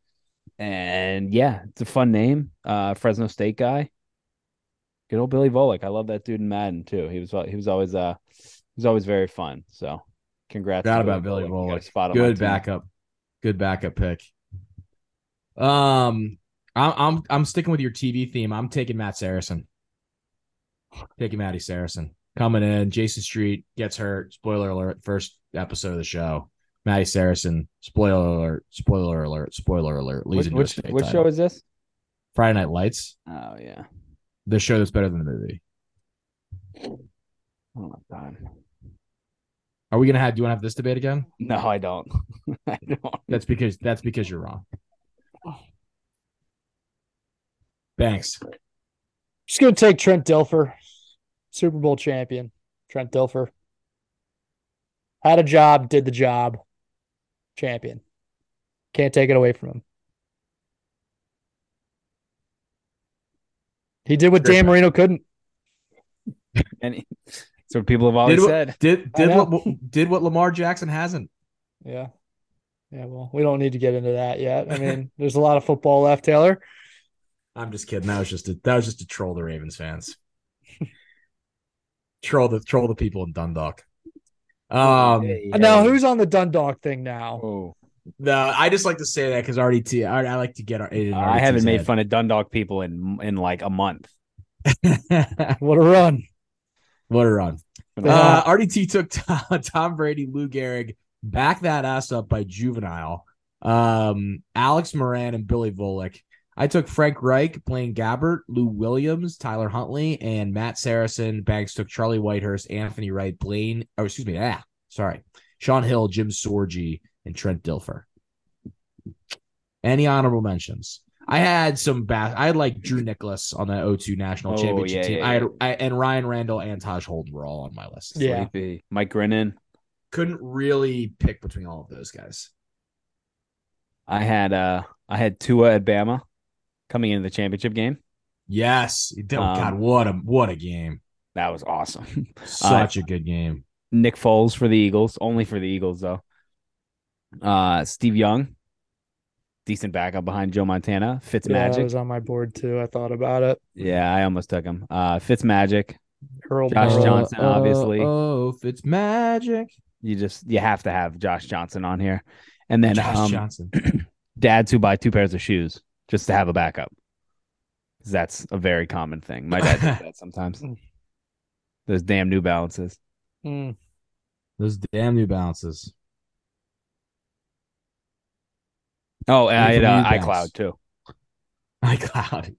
Speaker 2: And yeah, it's a fun name, uh, Fresno State guy. Good old Billy Volek. I love that dude in Madden too. He was he was always uh he was always very fun. So congrats.
Speaker 1: About Billy Volek.
Speaker 2: spot on
Speaker 1: Good backup. Good backup pick. Um, I'm I'm I'm sticking with your TV theme. I'm taking Matt Saracen. Taking Matty Saracen coming in. Jason Street gets hurt. Spoiler alert! First episode of the show. Matty Saracen. Spoiler alert! Spoiler alert! Spoiler alert! Leads
Speaker 2: Which which, which show is this?
Speaker 1: Friday Night Lights.
Speaker 2: Oh yeah.
Speaker 1: The show that's better than the movie.
Speaker 2: Oh my god.
Speaker 1: Are we gonna have? Do you want to have this debate again?
Speaker 2: No, I don't. I don't.
Speaker 1: That's because that's because you're wrong. Thanks.
Speaker 3: Just gonna take Trent Dilfer, Super Bowl champion. Trent Dilfer had a job, did the job, champion. Can't take it away from him. He did what
Speaker 1: Sure.
Speaker 3: Dan Marino couldn't.
Speaker 2: And so people have always
Speaker 1: Did what,
Speaker 2: said.
Speaker 1: did did what did what Lamar Jackson hasn't.
Speaker 3: Yeah. Yeah, well, we don't need to get into that yet. I mean, there's a lot of football left, Taylor.
Speaker 1: I'm just kidding. That was just a that was just to troll the Ravens fans. troll the troll the people in Dundalk. Um,
Speaker 2: Hey,
Speaker 3: Now, who's on the Dundalk thing now?
Speaker 2: Oh,
Speaker 1: no, I just like to say that because RDT. I, I like to get our. Aiden and
Speaker 2: I haven't made
Speaker 1: head.
Speaker 2: fun of Dundalk people in in like a month.
Speaker 3: What a run.
Speaker 1: what a run! Uh, RDT took Tom, Tom Brady, Lou Gehrig, back that ass up by Juvenile, um, Alex Moran, and Billy Volek. I took Frank Reich Blaine Gabbert, Lou Williams, Tyler Huntley, and Matt Saracen. Banks took Charlie Whitehurst, Anthony Wright, Blaine, oh, excuse me, ah, sorry, Shaun Hill, Jim Sorgi, and Trent Dilfer. Any honorable mentions? I had some bad. I had like Drew Nicholas on that O2 national
Speaker 2: Oh,
Speaker 1: championship
Speaker 2: yeah,
Speaker 1: team.
Speaker 2: yeah,
Speaker 1: I had. I, and Ryan Randle and Tahj Holden were all on my list.
Speaker 3: Yeah.
Speaker 2: Sleepy. Mike Grinnan.
Speaker 1: Couldn't really pick between all of those guys.
Speaker 2: I had uh I had Tua at Bama coming into the championship game.
Speaker 1: Yes. Oh,
Speaker 2: Um,
Speaker 1: God, what a what a game.
Speaker 2: That was awesome.
Speaker 1: Such a good game.
Speaker 2: Nick Foles for the Eagles, only for the Eagles though. Uh Steve Young, decent backup behind Joe Montana. Fitz
Speaker 3: Yeah,
Speaker 2: Magic.
Speaker 3: was on my board too. I thought about it.
Speaker 2: Yeah, I almost took him. Uh Fitz Magic.
Speaker 3: Earl
Speaker 2: Josh
Speaker 3: Morrow.
Speaker 2: Johnson, obviously.
Speaker 1: Oh, Fitz magic.
Speaker 2: You just you have to have Josh Johnson on here. And then
Speaker 1: Josh
Speaker 2: um,
Speaker 1: Johnson.
Speaker 2: dads who buy two pairs of shoes just to have a backup. 'Cause That's a very common thing. My dad does that sometimes. Those damn New Balances.
Speaker 3: Mm.
Speaker 1: Those damn new balances.
Speaker 2: Oh, and I had
Speaker 1: Those are
Speaker 2: uh, iCloud too.
Speaker 1: iCloud.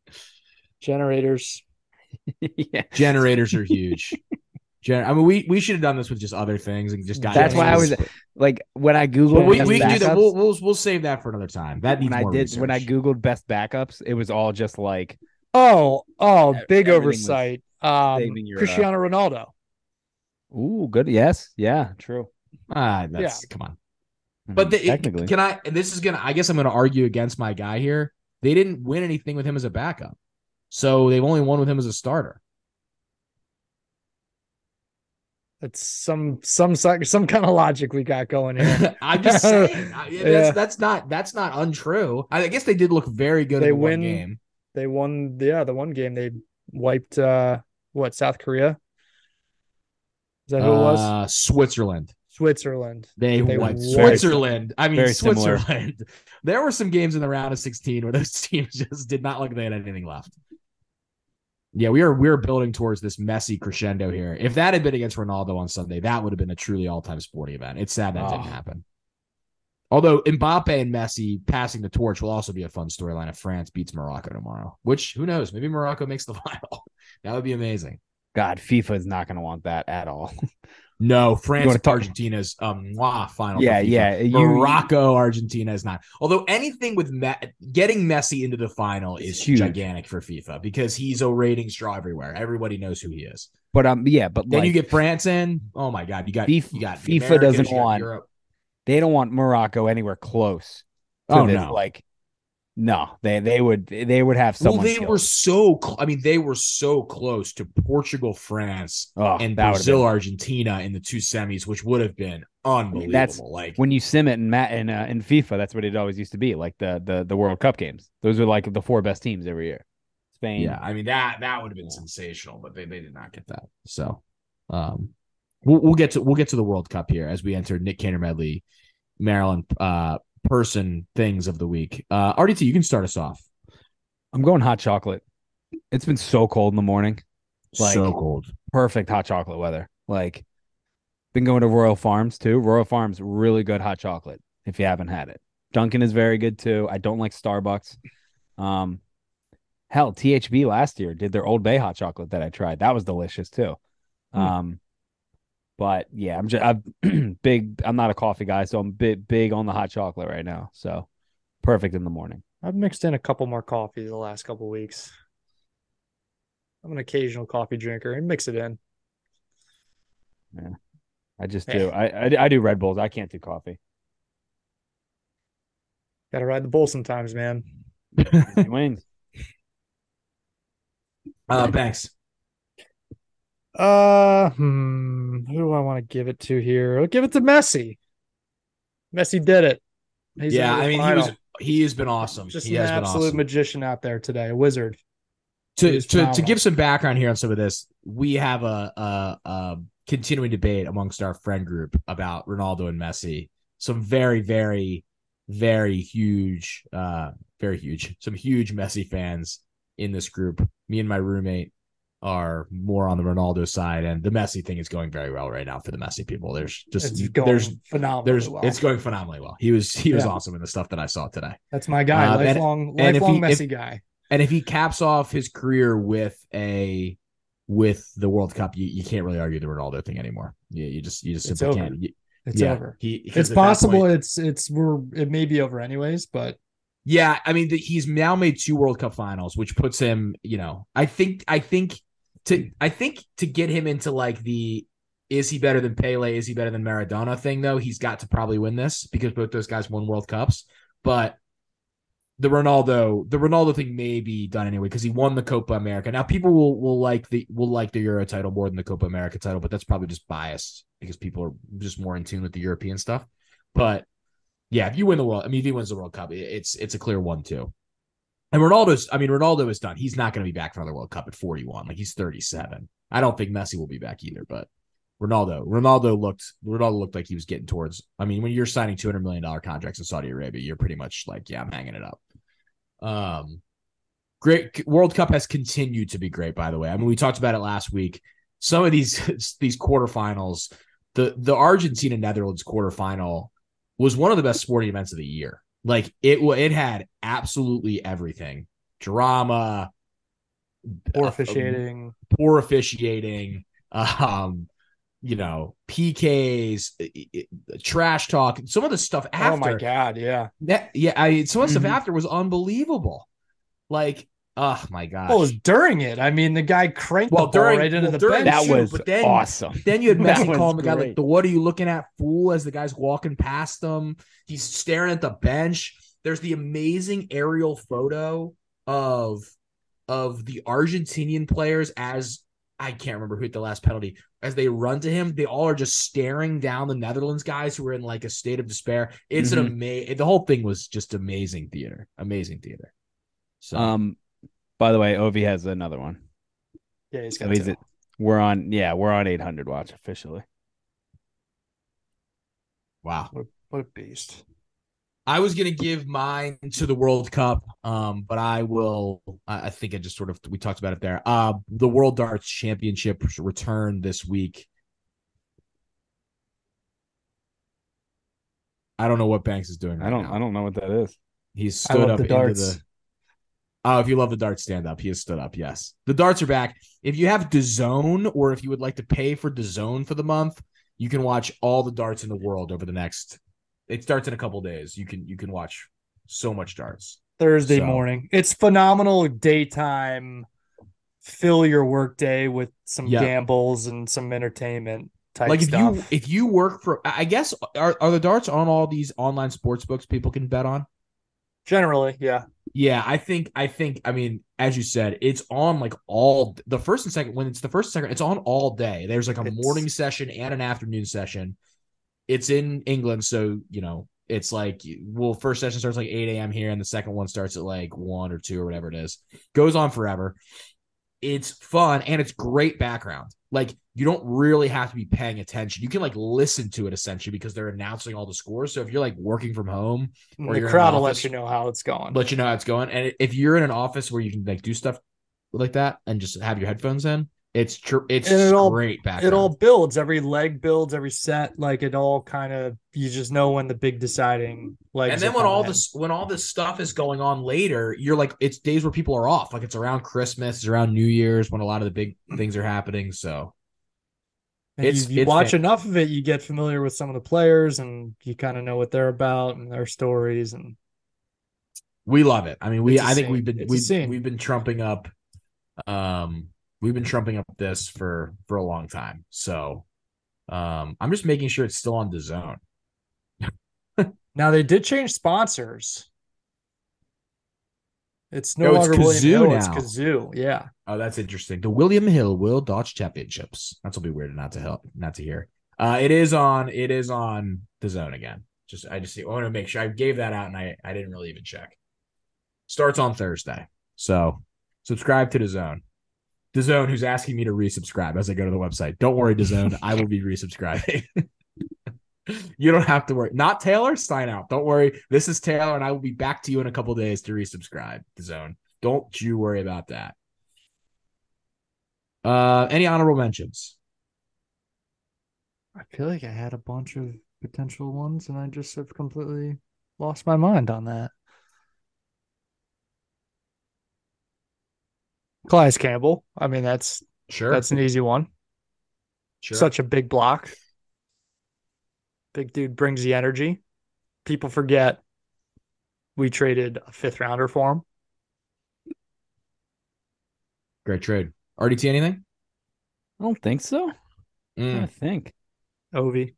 Speaker 3: Generators.
Speaker 2: yeah,
Speaker 1: Generators are huge. Gen- I mean, we we should have done this with just other things and just got.
Speaker 2: That's why I was like when I googled
Speaker 1: we,
Speaker 2: best
Speaker 1: we can do that.
Speaker 2: backups,
Speaker 1: We'll, we'll we'll save that for another time. That needs
Speaker 2: when I
Speaker 1: more
Speaker 2: did when I googled best backups, it was all just like
Speaker 3: Oh, oh, big
Speaker 2: everything
Speaker 3: oversight. Um,
Speaker 2: saving your, uh,
Speaker 3: Cristiano Ronaldo.
Speaker 2: ooh good. Yes, yeah, true.
Speaker 1: Ah, that's come on.
Speaker 2: Mhm,
Speaker 1: But the,
Speaker 2: technically,
Speaker 1: can I? And this is gonna. I guess I'm gonna argue against my guy here. They didn't win anything with him as a backup, so they've only won with him as a starter.
Speaker 3: It's some some some some kind of logic we got going here.
Speaker 1: I'm just saying. I,
Speaker 3: Yeah.
Speaker 1: that's, that's not that's not untrue. I guess they did look very good
Speaker 3: They
Speaker 1: in the one
Speaker 3: win-
Speaker 1: game.
Speaker 3: they won, yeah, the one game they wiped uh what South Korea. Is that who it was?
Speaker 1: Uh, Switzerland.
Speaker 3: Switzerland.
Speaker 1: They,
Speaker 3: They
Speaker 1: won
Speaker 3: won.
Speaker 1: Switzerland. I mean
Speaker 2: Very similar.
Speaker 1: Switzerland. There were some games in the round of 16 where those teams just did not look like they had anything left. Yeah, we are we are building towards this messy crescendo here. If that had been against Ronaldo on Sunday, that would have been a truly all-time sporting event. It's sad that
Speaker 2: Oh.
Speaker 1: didn't ah. happen. Although Mbappe and Messi passing the torch will also be a fun storyline if France beats Morocco tomorrow. Which who knows? Maybe Morocco makes the final. that would be amazing.
Speaker 2: God, FIFA is not going to want that at all.
Speaker 1: No, France Argentina's um mwah, final.
Speaker 2: Yeah,
Speaker 1: FIFA.
Speaker 2: yeah, you-
Speaker 1: Morocco, Argentina is not. Although anything with Me- getting Messi into the final is
Speaker 2: huge.
Speaker 1: gigantic for FIFA because he's a ratings draw everywhere. Everybody knows who he is.
Speaker 2: But um, yeah, but
Speaker 1: Then
Speaker 2: like,
Speaker 1: you get France in. Oh my God, you got
Speaker 2: Fif-
Speaker 1: you got
Speaker 2: FIFA
Speaker 1: Americas,
Speaker 2: doesn't want-
Speaker 1: Europe.
Speaker 2: they don't want Morocco anywhere close.
Speaker 1: Oh
Speaker 2: this.
Speaker 1: no.
Speaker 2: like no, they they would they would have
Speaker 1: some.
Speaker 2: Well,
Speaker 1: they
Speaker 2: killed.
Speaker 1: were so. Cl- I mean, they were so close to Portugal, France,
Speaker 2: oh,
Speaker 1: and Brazil, Argentina in the two semis, which would have been unbelievable.
Speaker 2: That's-
Speaker 1: like
Speaker 2: when you sim it in Matt in uh, in FIFA, that's what it always used to be. Like the the the World Cup games. Those are like the four best teams every year. Spain.
Speaker 1: Yeah, I mean that that would have been sensational, but they, they did not get that. So, um, we'll, we'll get to we'll get to the World Cup here as we enter Nick Cantor medley, Maryland uh person things of the week. Uh, RDT, you can start us off.
Speaker 2: I'm going hot chocolate. It's been so cold in the morning. Like-
Speaker 1: so cold.
Speaker 2: Perfect hot chocolate weather. Like been going to Royal Farms too. Royal Farms really good hot chocolate if you haven't had it. Dunkin' is very good too. I don't like Starbucks. Um hell, THB last year did their Old Bay hot chocolate that I tried. That was delicious too.
Speaker 1: Hmm.
Speaker 2: Um but yeah, I'm just I'm big I'm not a coffee guy, so I'm big big on the hot chocolate right now. So perfect in the morning.
Speaker 3: I've mixed in a couple more coffees the last couple weeks. I'm an occasional coffee drinker and mix it in.
Speaker 2: Yeah, I just
Speaker 3: Yeah.
Speaker 2: do. I, I I do Red Bulls. I can't do coffee.
Speaker 3: Got to ride the bull sometimes, man.
Speaker 2: Wayne.
Speaker 1: Uh, thanks.
Speaker 3: Uh, hmm, who do I want to give it to here? I'll give it to Messi. Messi did it. He's
Speaker 1: yeah, I mean
Speaker 3: final.
Speaker 1: he was he has been awesome.
Speaker 3: just
Speaker 1: he
Speaker 3: an
Speaker 1: has been
Speaker 3: absolute
Speaker 1: awesome.
Speaker 3: magician out there today, a wizard.
Speaker 1: to to, to give some background here on some of this, we have a, a, a continuing debate amongst our friend group about Ronaldo and Messi. Some very, very, very huge, uh, very huge, some huge Messi fans in this group. Me and my roommate are more on the Ronaldo side, and the Messi thing is going very well right now for the Messi people. There's just there's
Speaker 3: phenomenally
Speaker 1: there's
Speaker 3: well.
Speaker 1: it's going phenomenally well. He was he was
Speaker 3: Yeah.
Speaker 1: awesome in the stuff that I saw today.
Speaker 3: That's my guy,
Speaker 1: Uh, and-
Speaker 3: lifelong,
Speaker 1: and
Speaker 3: lifelong
Speaker 1: he- if-
Speaker 3: Messi guy.
Speaker 1: And if he caps off his career with a with the World Cup, you, you can't really argue the Ronaldo thing anymore. You, you just you just
Speaker 3: It's
Speaker 1: simply
Speaker 3: over.
Speaker 1: can't. You-
Speaker 3: It's
Speaker 1: yeah,
Speaker 3: over.
Speaker 1: He,
Speaker 3: It's possible.
Speaker 1: point-
Speaker 3: it's it's we're it may be over anyways, but
Speaker 1: yeah, I mean the, he's now made two World Cup finals, which puts him. You know, I think I think to mm. I think to get him into like the is he better than Pele? Is he better than Maradona thing though? He's got to probably win this because both those guys won World Cups, but. The Ronaldo, the Ronaldo thing may be done anyway because he won the Copa America. Now people will will like the will like the Euro title more than the Copa America title, but that's probably just biased because people are just more in tune with the European stuff. But yeah, if you win the world, I mean, if he wins the World Cup, it's it's a clear one two. And Ronaldo's, I mean, Ronaldo is done. He's not going to be back for another World Cup at 41. Like he's 37. I don't think Messi will be back either, but Ronaldo, Ronaldo looked, Ronaldo looked like he was getting towards. I mean, when you're signing 200 million dollar contracts in Saudi Arabia, you're pretty much like, yeah, I'm hanging it up. Um, great World Cup has continued to be great. By the way, I mean, we talked about it last week. Some of these these quarterfinals, the the Argentina Netherlands quarterfinal was one of the best sporting events of the year. Like it, it had absolutely everything: drama,
Speaker 3: poor
Speaker 1: uh,
Speaker 3: officiating.
Speaker 1: poor officiating, um, you know, PKs, i- i- trash talk. Some of the stuff after.
Speaker 3: Oh my god, yeah.
Speaker 1: That, yeah, I some of the stuff after was unbelievable. Like, oh my gosh.
Speaker 3: Well, it was during it. I mean, the guy cranked
Speaker 1: Well,
Speaker 3: the ball
Speaker 1: during-
Speaker 3: right into
Speaker 1: well,
Speaker 3: the
Speaker 1: during-
Speaker 3: bench.
Speaker 2: That
Speaker 1: shoot,
Speaker 2: was
Speaker 1: but then-
Speaker 2: awesome.
Speaker 1: Then you had
Speaker 2: That
Speaker 1: Messi
Speaker 2: was
Speaker 1: calling the guy like, what are you looking at, fool?" As the guy's walking past them, he's staring at the bench. There's the amazing aerial photo of of the Argentinian players as I can't remember who hit the last penalty. As they run to him, they all are just staring down the Netherlands guys who are in like a state of despair. It's an
Speaker 2: Mhm.
Speaker 1: amazing. The whole thing was just amazing theater, amazing theater. So
Speaker 2: Um, by the way, Ovi has another one.
Speaker 3: yeah, he's got
Speaker 2: he's
Speaker 3: two.
Speaker 2: at We're on. Yeah, we're on 800 watch officially.
Speaker 1: Wow.
Speaker 3: What, what a beast.
Speaker 1: I was gonna give mine to the World Cup, um, but I will. I I think I just sort of we talked about it there. Uh, the World Darts Championship return this week. I don't know what Banks is doing.
Speaker 2: I
Speaker 1: right
Speaker 2: don't.
Speaker 1: now.
Speaker 2: I don't know what that is.
Speaker 1: He's stood up
Speaker 3: the
Speaker 1: into
Speaker 3: darts.
Speaker 1: the. Oh, if you love the darts, stand up. He has stood up. Yes, the darts are back. If you have DAZN, or if you would like to pay for DAZN for the month, you can watch all the darts in the world over the next. It starts in a couple days. You can you can watch so much darts.
Speaker 3: Thursday
Speaker 1: So-
Speaker 3: morning. It's phenomenal daytime. Fill your workday with some
Speaker 1: Yeah.
Speaker 3: gambles and some entertainment type
Speaker 1: like if
Speaker 3: stuff.
Speaker 1: you if you work for, I guess are are the darts on all these online sports books people can bet on?
Speaker 3: Generally, yeah.
Speaker 1: Yeah, I think I think I mean, as you said, it's on like all the first and second when it's the first and second, it's on all day. There's like a
Speaker 3: It's-
Speaker 1: morning session and an afternoon session. It's in England, so you know, it's like well, first session starts like 8 a.m. here, and the second one starts at like one or two or whatever it is. Goes on forever. It's fun and it's great background. Like you don't really have to be paying attention. You can like listen to it essentially because they're announcing all the scores. So if you're like working from home, Or
Speaker 3: the
Speaker 1: you're
Speaker 3: crowd will let you know how it's going.
Speaker 1: let you know how it's going. And if you're in an office where you can like do stuff like that and just have your headphones in, it's true. It's
Speaker 3: And it all-
Speaker 1: great background.
Speaker 3: it all builds. Every leg builds. Every set, like it all kind of. You just know when the big deciding like.
Speaker 1: and then when all
Speaker 3: in.
Speaker 1: this when all this stuff is going on later, you're like it's days where people are off. Like it's around Christmas, it's around New Year's when a lot of the big things are happening. So
Speaker 3: And
Speaker 1: it's-
Speaker 3: you, you
Speaker 1: it's
Speaker 3: watch
Speaker 1: fan-
Speaker 3: enough of it, you get familiar with some of the players, and you kind of know what they're about and their stories. And
Speaker 1: we love it. I mean, we I think
Speaker 3: scene.
Speaker 1: we've been we've, we've been trumping up um we've been trumping up this for for a long time. So um I'm just making sure it's still on the zone.
Speaker 3: now they did change sponsors. It's no
Speaker 1: Oh, it's
Speaker 3: longer William
Speaker 1: Cazoo
Speaker 3: Hill, it's. Cazoo. Yeah.
Speaker 1: Oh, that's interesting. The William Hill World Darts Championships. That's will be weird not to help, not to hear. Uh, it is on. It is on the zone again. Just I just I want to make sure I gave that out and I I didn't really even check. Starts on Thursday, so subscribe to the zone. The zone who's asking me to resubscribe as I go to the website. Don't worry, the zone. I will be resubscribing. you don't have to worry. Not Taylor. Sign out. Don't worry. This is Taylor, and I will be back to you in a couple days to resubscribe. The zone. Don't you worry about that. Uh, any honorable mentions?
Speaker 3: I feel like I had a bunch of potential ones and I just have completely lost my mind on that. Calais Campbell. I mean, that's
Speaker 1: Sure.
Speaker 3: that's an easy one.
Speaker 1: sure.
Speaker 3: Such a big block. Big dude brings the energy. People forget we traded a fifth rounder for him.
Speaker 1: great trade. RDT anything?
Speaker 2: I don't think so.
Speaker 1: Mm.
Speaker 2: I think
Speaker 3: Ovi.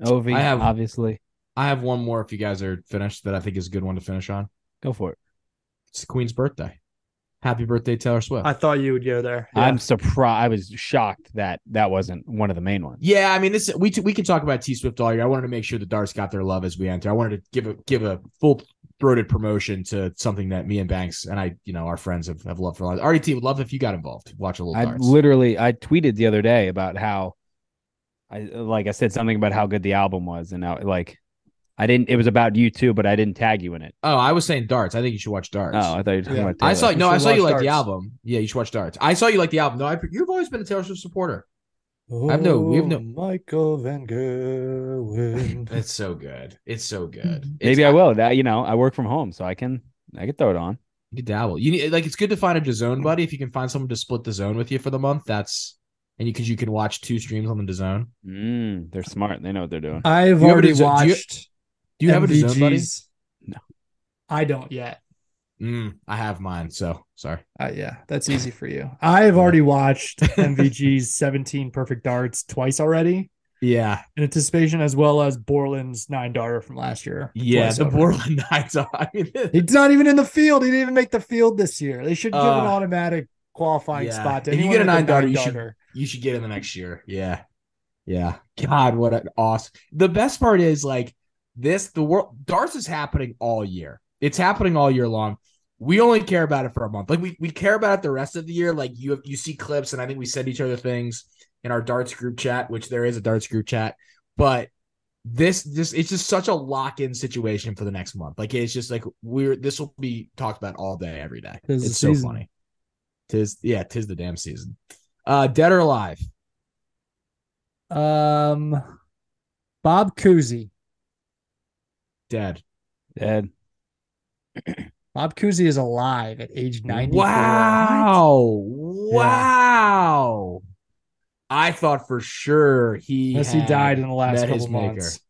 Speaker 2: Ovi,
Speaker 1: I have-
Speaker 2: obviously.
Speaker 1: I have one more if you guys are finished that I think is a good one to finish on.
Speaker 2: Go for it.
Speaker 1: It's the Queen's birthday. Happy birthday, Taylor Swift.
Speaker 3: I thought you would go there. Yeah.
Speaker 2: I'm surprised. I was shocked that that wasn't one of the main ones.
Speaker 1: yeah, I mean this we we can talk about T Swift all year. I wanted to make sure the Darts got their love as we enter. I wanted to give a give a full throated promotion to something that me and Banks and I, you know, our friends have, have loved for a long RDT would love if you got involved. Watch a little
Speaker 2: I
Speaker 1: Darts.
Speaker 2: literally I tweeted the other day about how I like I said something about how good the album was and how like I didn't it was about you too, but I didn't tag you in it.
Speaker 1: oh, I was saying Darts. I think you should watch Darts.
Speaker 2: Oh, I thought you were talking
Speaker 3: Yeah.
Speaker 2: about
Speaker 1: I saw
Speaker 3: You
Speaker 1: no, I saw you
Speaker 3: watch
Speaker 1: like the album. Yeah, you should watch Darts. I saw you like the album. No, I, you've always been a Taylor Swift supporter. I have no- we have no-
Speaker 3: Oh, Michael Van Gerwen.
Speaker 1: It's so good. It's so good.
Speaker 3: Mhm.
Speaker 1: It's-
Speaker 2: Maybe I will. That you know, I work from home, so I can I can throw it on.
Speaker 1: You can dabble. You need like it's good to find a zone buddy. If you can find someone to split the zone with you for the month, that's and you because you can watch two streams on the zone.
Speaker 2: Mm, they're smart. They know what they're doing.
Speaker 3: I've
Speaker 1: you have a
Speaker 3: already
Speaker 1: design- do you-
Speaker 3: watched.
Speaker 1: Do you have a zone buddy?
Speaker 2: No.
Speaker 3: I don't yet.
Speaker 1: Mm, I have mine. So sorry.
Speaker 3: Uh, yeah, that's easy for you. I've already watched MVG's 17 perfect darts twice already
Speaker 1: Yeah,
Speaker 3: in anticipation, as well as Borland's nine darter from last year.
Speaker 1: yeah. The
Speaker 3: over.
Speaker 1: Borland Knights. I mean,
Speaker 3: He's not even in the field. He didn't even make the field this year. They should give an
Speaker 1: Uh,
Speaker 3: automatic qualifying
Speaker 1: yeah.
Speaker 3: spot to
Speaker 1: If you get a nine darter, you should- you should get in the next year. Yeah, yeah. God, what an awesome. The best part is like this. The world darts is happening all year. It's happening all year long. we only care about it for a month. Like we, we care about it the rest of the year. Like you have, you see clips, and I think we send each other things in our darts group chat, which there is a darts group chat. But this this it's just such a lock-in situation for the next month. Like it's just like we're this will be talked about all day, every day.
Speaker 3: Tis
Speaker 1: it's so
Speaker 3: season.
Speaker 1: funny. Tis yeah, tis the damn season. Uh dead or alive?
Speaker 3: Um, Bob Cousy.
Speaker 1: Dead.
Speaker 2: Dead.
Speaker 3: Bob Cousy is alive at age 90.
Speaker 1: Wow. Wow. I thought for sure he
Speaker 3: Unless he died in the last
Speaker 1: met his
Speaker 3: couple
Speaker 1: maker.
Speaker 3: months.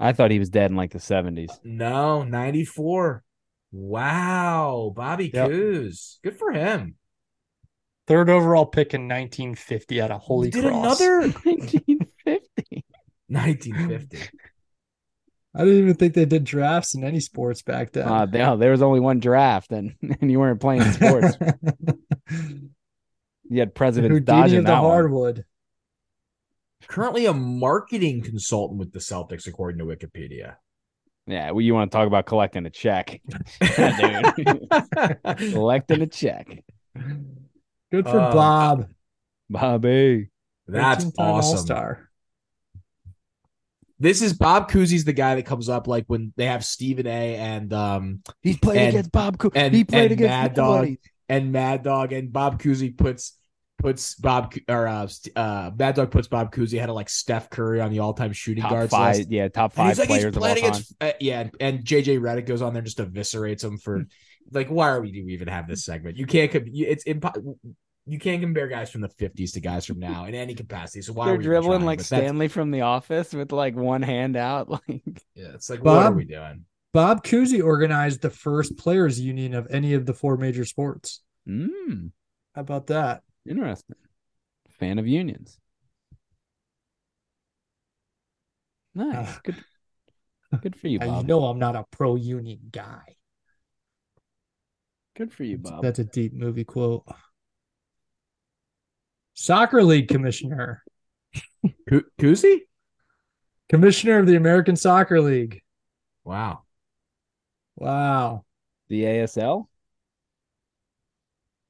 Speaker 2: I thought he was dead in like the 70s.
Speaker 1: No, 94. Wow. Bobby
Speaker 3: Yep.
Speaker 1: Coos. Good for him.
Speaker 3: Third overall pick in 1950 out of Holy
Speaker 1: Did
Speaker 3: Cross.
Speaker 1: another
Speaker 2: 1950.
Speaker 1: 1950.
Speaker 3: I didn't even think they did drafts in any sports back then.
Speaker 2: Uh, there, there was only one draft, and, and you weren't playing sports. You had president
Speaker 3: Houdini
Speaker 2: dodging
Speaker 3: of the
Speaker 2: that one.
Speaker 3: hardwood.
Speaker 1: Currently a marketing consultant with the Celtics, according to Wikipedia.
Speaker 2: Yeah, well, you want to talk about collecting a check? Collecting a check,
Speaker 3: Good for
Speaker 1: Um,
Speaker 3: Bob.
Speaker 2: Bobby.
Speaker 1: That's
Speaker 3: 13-time
Speaker 1: awesome.
Speaker 3: All-star.
Speaker 1: This is Bob Cousy's the guy that comes up like when they have Stephen A. and um
Speaker 2: He's played
Speaker 1: And-
Speaker 2: against Bob. Co-
Speaker 1: and-
Speaker 2: he played
Speaker 1: and
Speaker 2: against
Speaker 1: Mad
Speaker 2: nobody.
Speaker 1: Dog. and Mad Dog and Bob Cousy puts puts Bob or uh, St- uh Mad Dog puts Bob Cousy ahead of like Steph Curry on the all time shooting
Speaker 2: Top
Speaker 1: guards
Speaker 2: five,
Speaker 1: list.
Speaker 2: yeah, top five
Speaker 1: he's like he's
Speaker 2: players of all
Speaker 1: playing
Speaker 2: time.
Speaker 1: uh, yeah, and, and JJ Redick goes on there and just eviscerates him for like why are we do we even have this segment? You can't you, it's impo- you can't compare guys from the 50s to guys from now in any capacity. So why
Speaker 2: They're
Speaker 1: are we even
Speaker 2: dribbling
Speaker 1: trying?
Speaker 2: like
Speaker 1: But that's-
Speaker 2: Stanley from The Office with like one hand out. Like,
Speaker 1: Yeah, it's like what are
Speaker 3: Bob?
Speaker 1: we doing?
Speaker 3: Bob Cousy organized the first players union of any of the four major sports.
Speaker 2: mm,
Speaker 3: How about that?
Speaker 2: interesting. Fan of unions. Nice.
Speaker 3: Ah.
Speaker 2: Good. Good for you,
Speaker 3: Uh,
Speaker 2: Bob.
Speaker 3: You know I'm not a pro union guy.
Speaker 2: Good for you, Bob.
Speaker 3: That's a deep movie quote. Soccer League commissioner,
Speaker 1: Cou- Cousy?
Speaker 3: commissioner of the American Soccer League.
Speaker 1: Wow.
Speaker 3: Wow.
Speaker 2: the ASL.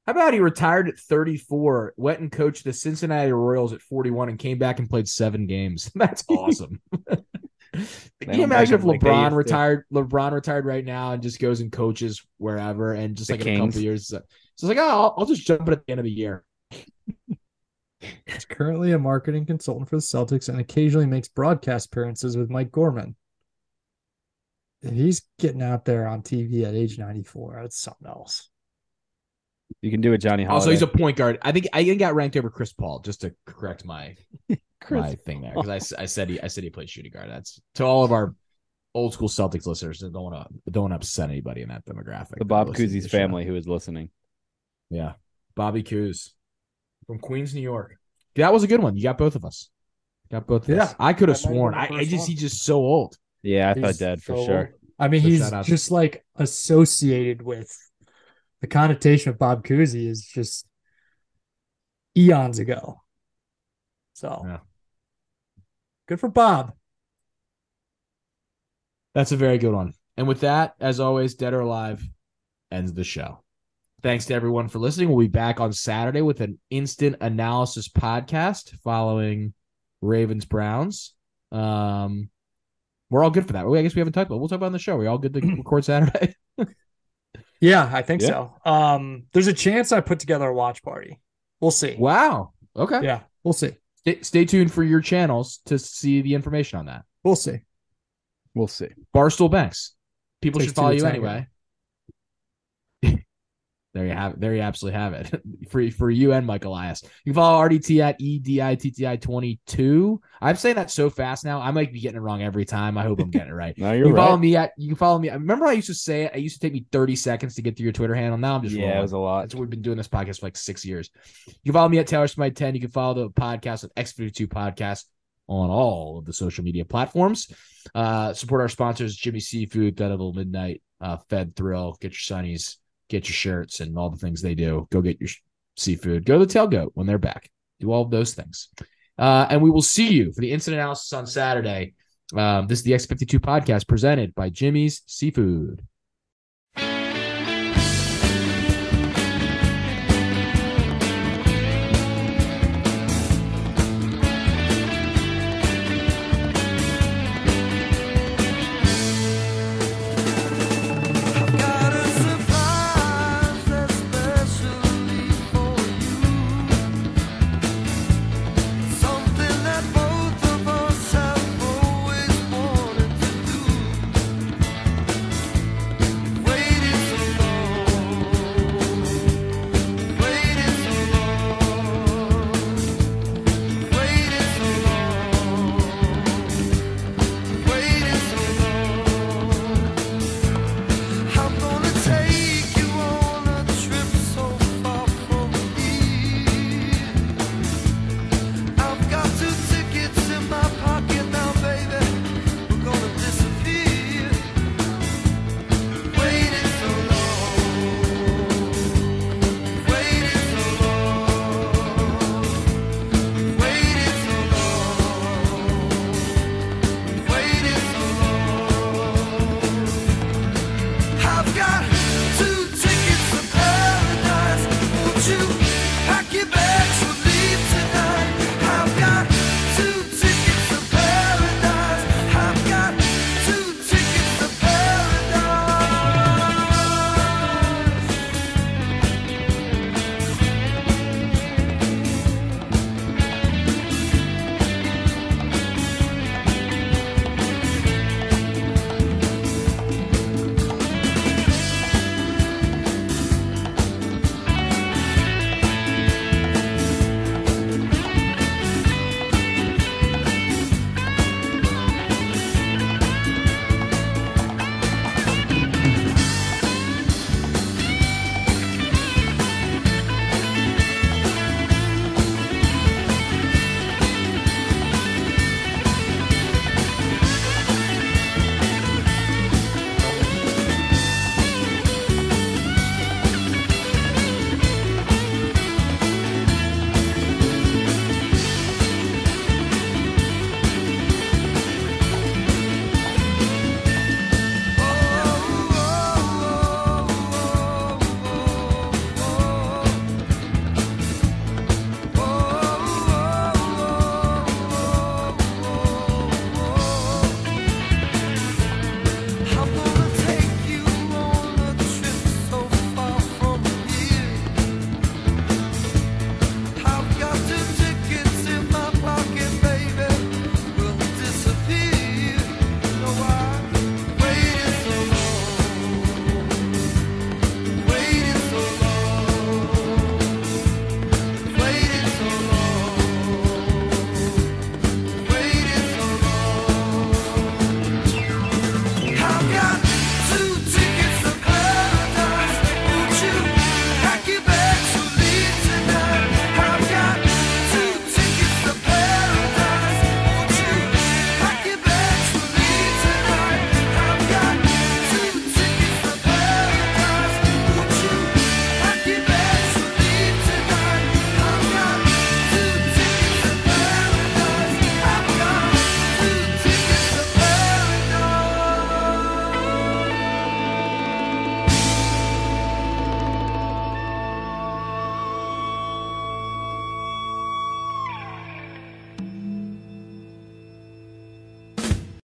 Speaker 1: How about he retired at 34, went and coached the Cincinnati Royals at 41, and came back and played seven games? That's awesome. Can you imagine if
Speaker 2: break 'em like they
Speaker 1: LeBron
Speaker 2: to.
Speaker 1: retired? LeBron retired right now and just goes and coaches wherever, and just
Speaker 2: The
Speaker 1: like in a couple
Speaker 2: Kings.
Speaker 1: years, so it's like, oh, I'll, I'll just jump it at the end of the year.
Speaker 3: He's currently a marketing consultant for the Celtics and occasionally makes broadcast appearances with Mike Gorman. If he's getting out there on TV at age 94, that's something else.
Speaker 2: You can do it, Johnny Holiday.
Speaker 1: Also, he's a point guard. I think I think got ranked over Chris Paul. Just to correct my my thing there because I, I said he I said he played shooting guard. That's to all of our old school Celtics listeners. Don't want to don't upset anybody in that demographic.
Speaker 2: the Bob
Speaker 1: listen
Speaker 2: Cousy's
Speaker 1: the show.
Speaker 2: family who is listening.
Speaker 1: Yeah, Bobby Coos from Queens, New York. That was a good one. You got both of us. Got both of us.
Speaker 3: Yeah.
Speaker 1: I could have
Speaker 3: That might have
Speaker 1: sworn. I, I just
Speaker 3: one.
Speaker 1: he's just so old.
Speaker 2: Yeah, I thought dead for
Speaker 3: so-
Speaker 2: sure.
Speaker 3: I mean,
Speaker 1: So
Speaker 3: he's
Speaker 1: shout out to-
Speaker 3: just like associated with the connotation of Bob Cousy is just eons ago. So
Speaker 1: Yeah.
Speaker 3: good for Bob.
Speaker 1: That's a very good one. And with that, as always, Dead or Alive ends the show. Thanks to everyone for listening. We'll be back on Saturday with an instant analysis podcast following Ravens Browns. Um, we're all good for that. I guess we haven't talked about. it. We'll talk about it on the show. Are we all good to record Saturday?
Speaker 3: Yeah, I think
Speaker 2: Yeah.
Speaker 3: so. Um, there's a chance I put together a watch party. We'll see.
Speaker 1: wow. Okay.
Speaker 3: Yeah, we'll see.
Speaker 1: Stay, stay tuned for your channels to see the information on that.
Speaker 3: We'll see.
Speaker 2: We'll see.
Speaker 1: Barstool Banks. People
Speaker 3: Takes
Speaker 1: should follow you
Speaker 3: tango.
Speaker 1: anyway. There you have it. There you absolutely have it. for for you and Mike Elias. You can follow RDT at E EDITTI22. I'm saying that so fast now. I might be getting it wrong every time. I hope I'm getting it right.
Speaker 2: No,
Speaker 1: You
Speaker 2: you're
Speaker 1: can follow me at you can follow me. Remember I used to say it? I used to take me 30 seconds to get through your Twitter handle. Now I'm just
Speaker 2: Yeah, it was a lot.
Speaker 1: That's what we've been doing this podcast for like six years. You can follow me at Taylor Smite 10. You can follow the podcast at X52 Podcast on all of the social media platforms. Uh, support our sponsors, Jimmy Seafood, Dead Little Midnight, uh, Fed Thrill, get your sunnies, get your shirts, and all the things they do. Go get your seafood. Go to the tailgate when they're back. Do all of those things. Uh, and we will see you for the instant analysis on Saturday. Um, this is the X52 podcast presented by Jimmy's Seafood.